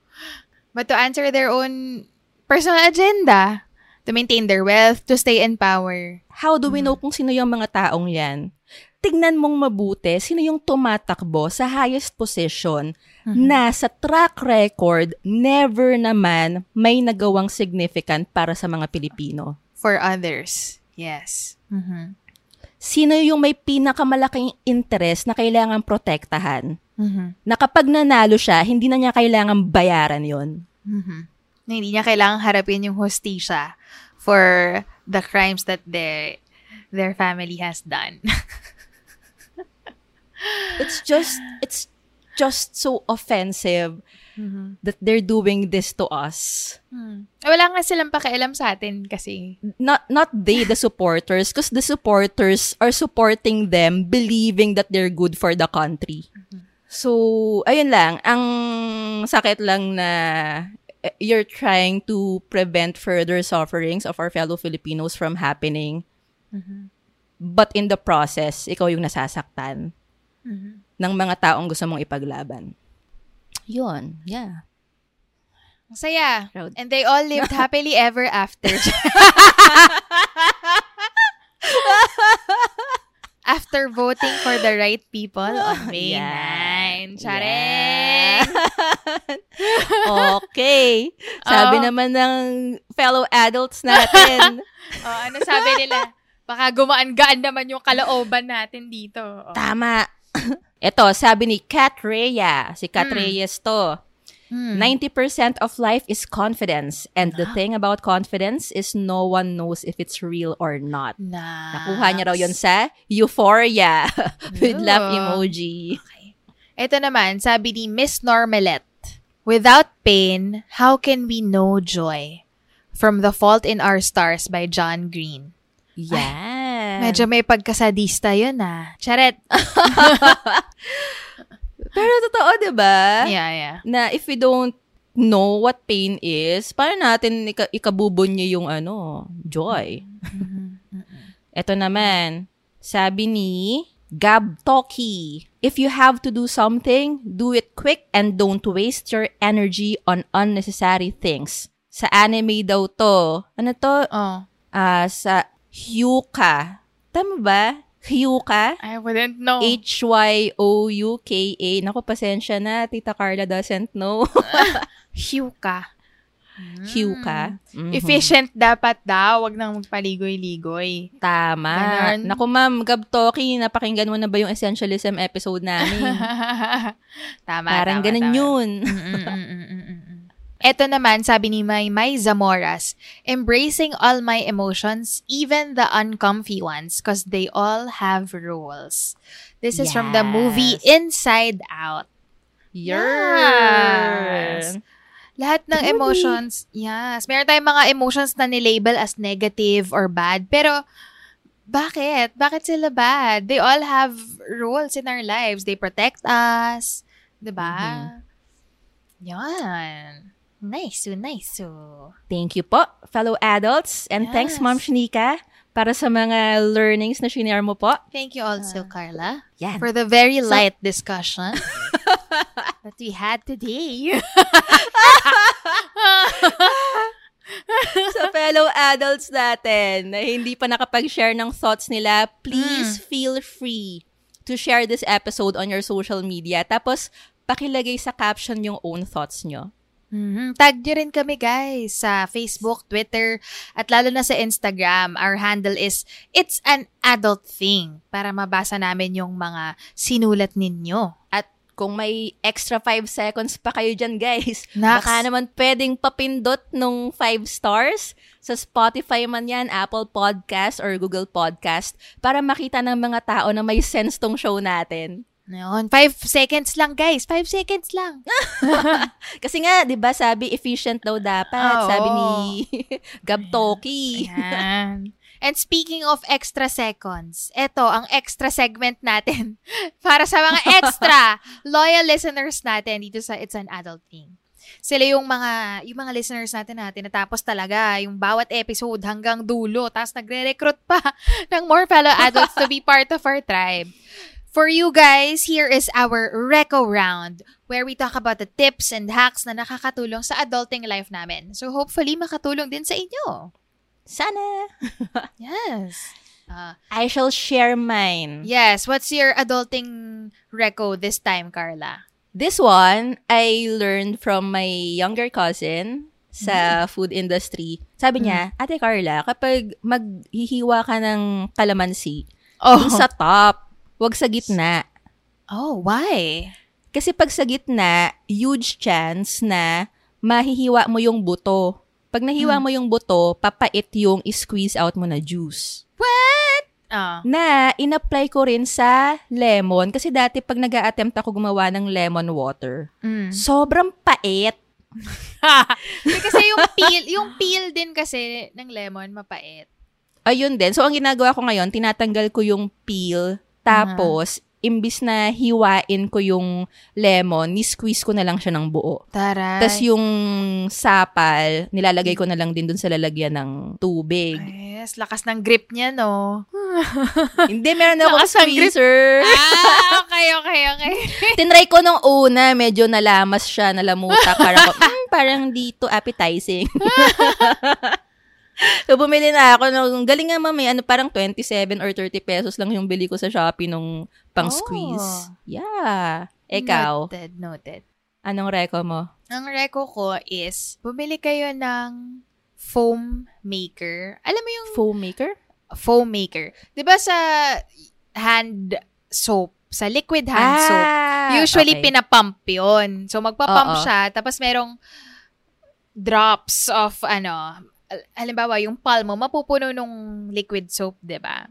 but to answer their own personal agenda, to maintain their wealth, to stay in power. How do we know kung sino yung mga taong yan? Tignan mong mabuti sino yung tumatakbo sa highest position na sa track record never naman may nagawang significant para sa mga Pilipino. For others. Yes. Mhm. Sino yung may pinakamalaking interest na kailangan protektahan? Mhm. Na kapag nanalo siya, hindi na niya kailangan bayaran yon. Mhm. Na hindi niya kailangang harapin yung hostisya for the crimes that their their family has done. It's just, it's just so offensive Mhm. that they're doing this to us. Hmm. Wala nga silang pakialam sa atin kasi. Not not they the supporters because the supporters are supporting them believing that they're good for the country. So, ayun lang, ang sakit lang na eh, you're trying to prevent further sufferings of our fellow Filipinos from happening. But in the process, ikaw yung nasasaktan Mhm. ng mga taong gusto mong ipaglaban. Yun, yeah. Ang saya. Proud. And they all lived happily ever after. after voting for the right people on May Yan. 9. Charing! okay. Sabi Oo. naman ng fellow adults natin. oh, ano sabi nila? Baka gumaan-gaan naman yung kalooban natin dito. Oh. Tama. Ito, sabi ni Kat Rhea. Si Kat. Reyes to. Hmm. 90% of life is confidence. And the thing about confidence is no one knows if it's real or not. Na. Nakuha niya raw yun sa Euphoria with Ooh. emoji. Ito naman, sabi ni Miss Normelette. Without pain, how can we know joy? From The Fault in Our Stars by John Green. Yeah. Medyo may pagkasadista yun ah. Charet. Pero totoo, di ba? Yeah, yeah. Na if we don't know what pain is, paano natin ika- ikabubon niya yung ano, joy? Ito naman, sabi ni Gab Toki, if you have to do something, do it quick and don't waste your energy on unnecessary things. Sa anime daw to, ano to? Oh. Ah, sa Hyuka. Tama ba? Hyuka? I wouldn't know. H-Y-O-U-K-A. Naku, pasensya na. Tita Carla doesn't know. Hyuka. Hyuka. Mhm. Efficient dapat daw. Wag nang magpaligoy-ligoy. Tama. Ganon. Naku, ma'am, Gab Toki, napakinggan mo na ba yung Essentialism episode namin? tama, Parang tama, ganun tama. yun. Ito naman, sabi ni May May Zamoras, embracing all my emotions, even the uncomfy ones, because they all have rules. This is from the movie Yes. Inside Out. Yes. Lahat ng movie. emotions, yes. Meron tayong mga emotions na nilabel as negative or bad. Pero, bakit? Bakit sila bad? They all have roles in our lives. They protect us. 'Di ba? Mm-hmm. Yan. Nice, so nice. So. Thank you po, fellow adults. And thanks, Yes. Ma'am Shanika, para sa mga learnings na shinare mo po. Thank you also, Carla, Yan. for the very So- light discussion that we had today. sa fellow adults natin na hindi pa nakapag-share ng thoughts nila, please feel free to share this episode on your social media. Tapos, pakilagay sa caption yung own thoughts nyo. Mhm. Tag nyo rin kami guys sa Facebook, Twitter, at lalo na sa Instagram. Our handle is It's an Adult Thing para mabasa namin yung mga sinulat ninyo. At kung may extra 5 seconds pa kayo dyan, guys, Naks. baka naman pwedeng papindot nung 5 stars sa Spotify man yan, Apple Podcast or Google Podcast para makita ng mga tao na may sense tong show natin. Ngayon, 5 seconds lang guys. 5 seconds lang. Kasi nga, 'di ba, sabi efficient daw dapat, Oo. sabi ni Gab Toki. And speaking of extra seconds, eto ang extra segment natin para sa mga extra loyal listeners natin dito sa It's an Adult Thing. Sila yung mga yung mga listeners natin na tinatapos talaga yung bawat episode hanggang dulo tapos nagre-recruit pa ng more fellow adults to be part of our tribe. For you guys, here is our Reco Round where we talk about the tips and hacks na nakakatulong sa adulting life namin. So hopefully makatulong din sa inyo. Sana. Yes. Uh, I shall share mine. yes. What's your adulting reco this time, Carla? This one, I learned from my younger cousin sa food industry. Sabi niya, Ate Carla, kapag maghihiwa ka ng kalamansi, Oh. sa top, wag sa gitna. Oh, why? Kasi pag sa gitna, huge chance na mahihiwa mo yung buto. Pag nahiwa mo yung buto, papait yung squeeze out mo na juice. What? Oh. Na in-apply ko rin sa lemon. Kasi dati pag nag attempt ako gumawa ng lemon water, Mm. sobrang pait. Kasi yung peel, yung peel din kasi ng lemon mapait. Ayun din. So, ang ginagawa ko ngayon, tinatanggal ko yung peel, tapos, imbis na hiwain ko yung lemon, ni-squeeze ko na lang siya ng buo. Taray. Tapos yung sapal, nilalagay ko na lang din dun sa lalagyan ng tubig. Yes, lakas ng grip niya, no? Hindi, meron ako Lakas squeezer. ah, okay, okay, okay. Tinry ko nung una, medyo nalamas siya, nalamuta. Parang, "Hmm, parang dito appetizing. So, bumili na ako. Nung, galing nga mami, ano, parang 27 or 30 pesos lang yung bili ko sa Shopee nung pang squeeze. Oh. Yeah. Ikaw, Noted, noted. anong reko mo? Ang reko ko is, bumili kayo ng foam maker. Alam mo yung Foam maker? foam maker? 'Di ba sa hand soap, sa liquid hand soap, usually okay. pinapump 'yon. So magpapump Oo. siya tapos merong drops of ano, halimbawa yung palm mo mapupuno nung liquid soap, 'di ba?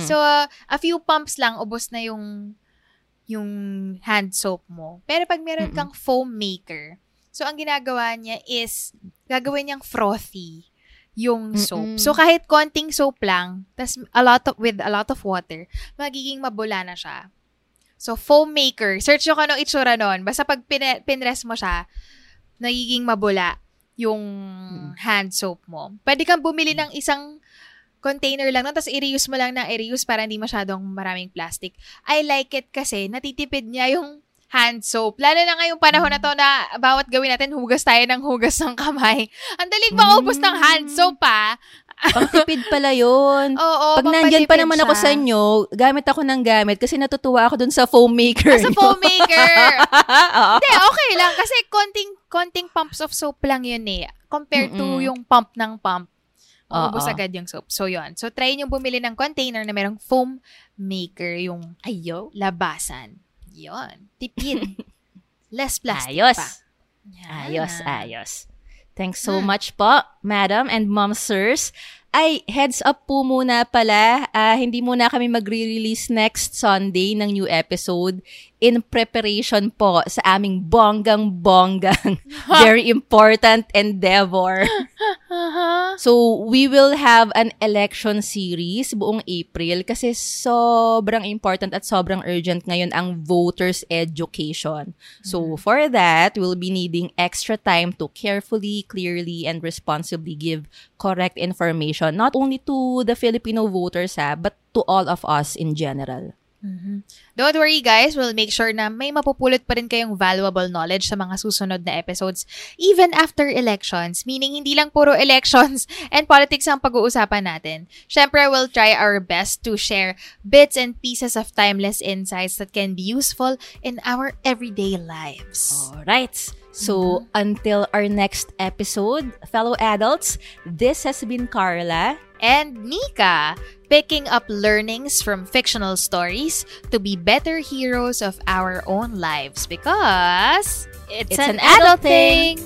So uh, a few pumps lang ubos na yung yung hand soap mo. Pero pag meron Mm-mm. kang foam maker, so ang ginagawa niya is gagawin niyang frothy yung soap. Mm-mm. So kahit konting soap lang, tas a lot of with a lot of water, magiging mabula na siya. So foam maker, search nyo kung anong itsura nun. Basta pag pin- pinrest mo siya, nagiging mabula yung hand soap mo. Pwede kang bumili ng isang container lang nun, tapos i-reuse mo lang ng i-reuse para hindi masyadong maraming plastic. I like it kasi natitipid niya yung hand soap. Lalo na ngayong panahon na to na bawat gawin natin, hugas tayo ng hugas ng kamay. Ang daling maubos ng hand soap, pa. Pangtipid pala yun. Oo, Pag nandyan pa naman ako siya. sa inyo, gamit ako ng gamit kasi natutuwa ako dun sa foam maker. Ah, sa foam maker. Hindi, okay lang. Kasi konting, konting pumps of soap lang yun eh. Compared to Mm-mm. yung pump ng pump. Maubos agad yung soap. So, yun. So, try nyo bumili ng container na merong foam maker yung Ayo. labasan. Yun. Tipid. Less plastic Ayos. pa. Ayos, Yan. ayos. Thanks so Hmm. much po, madam and mom sirs. Ay, heads up po muna pala. ah, hindi muna kami magre-release next Sunday ng new episode in preparation po sa aming bonggang-bonggang very important endeavor. So, we will have an election series buong April kasi sobrang important at sobrang urgent ngayon ang voters' education. So, for that, we'll be needing extra time to carefully, clearly, and responsibly give correct information, not only to the Filipino voters, ha, but to all of us in general. Don't worry guys, we'll make sure na may mapupulot pa rin kayong valuable knowledge sa mga susunod na episodes even after elections. Meaning, hindi lang puro elections and politics ang pag-uusapan natin. Syempre, we'll try our best to share bits and pieces of timeless insights that can be useful in our everyday lives. Alright. So, until our next episode, fellow adults, this has been Carla. And Nika, picking up learnings from fictional stories to be better heroes of our own lives because it's, It's an, an adult adult thing.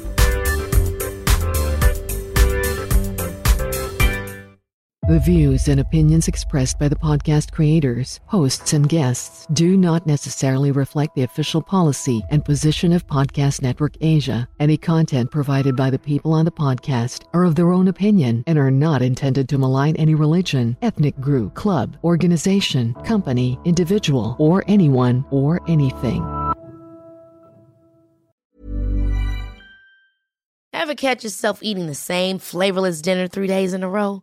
The views and opinions expressed by the podcast creators, hosts, and guests do not necessarily reflect the official policy and position of Podcast Network Asia. Any content provided by the people on the podcast are of their own opinion and are not intended to malign any religion, ethnic group, club, organization, company, individual, or anyone or anything. Ever catch yourself eating the same flavorless dinner three days in a row?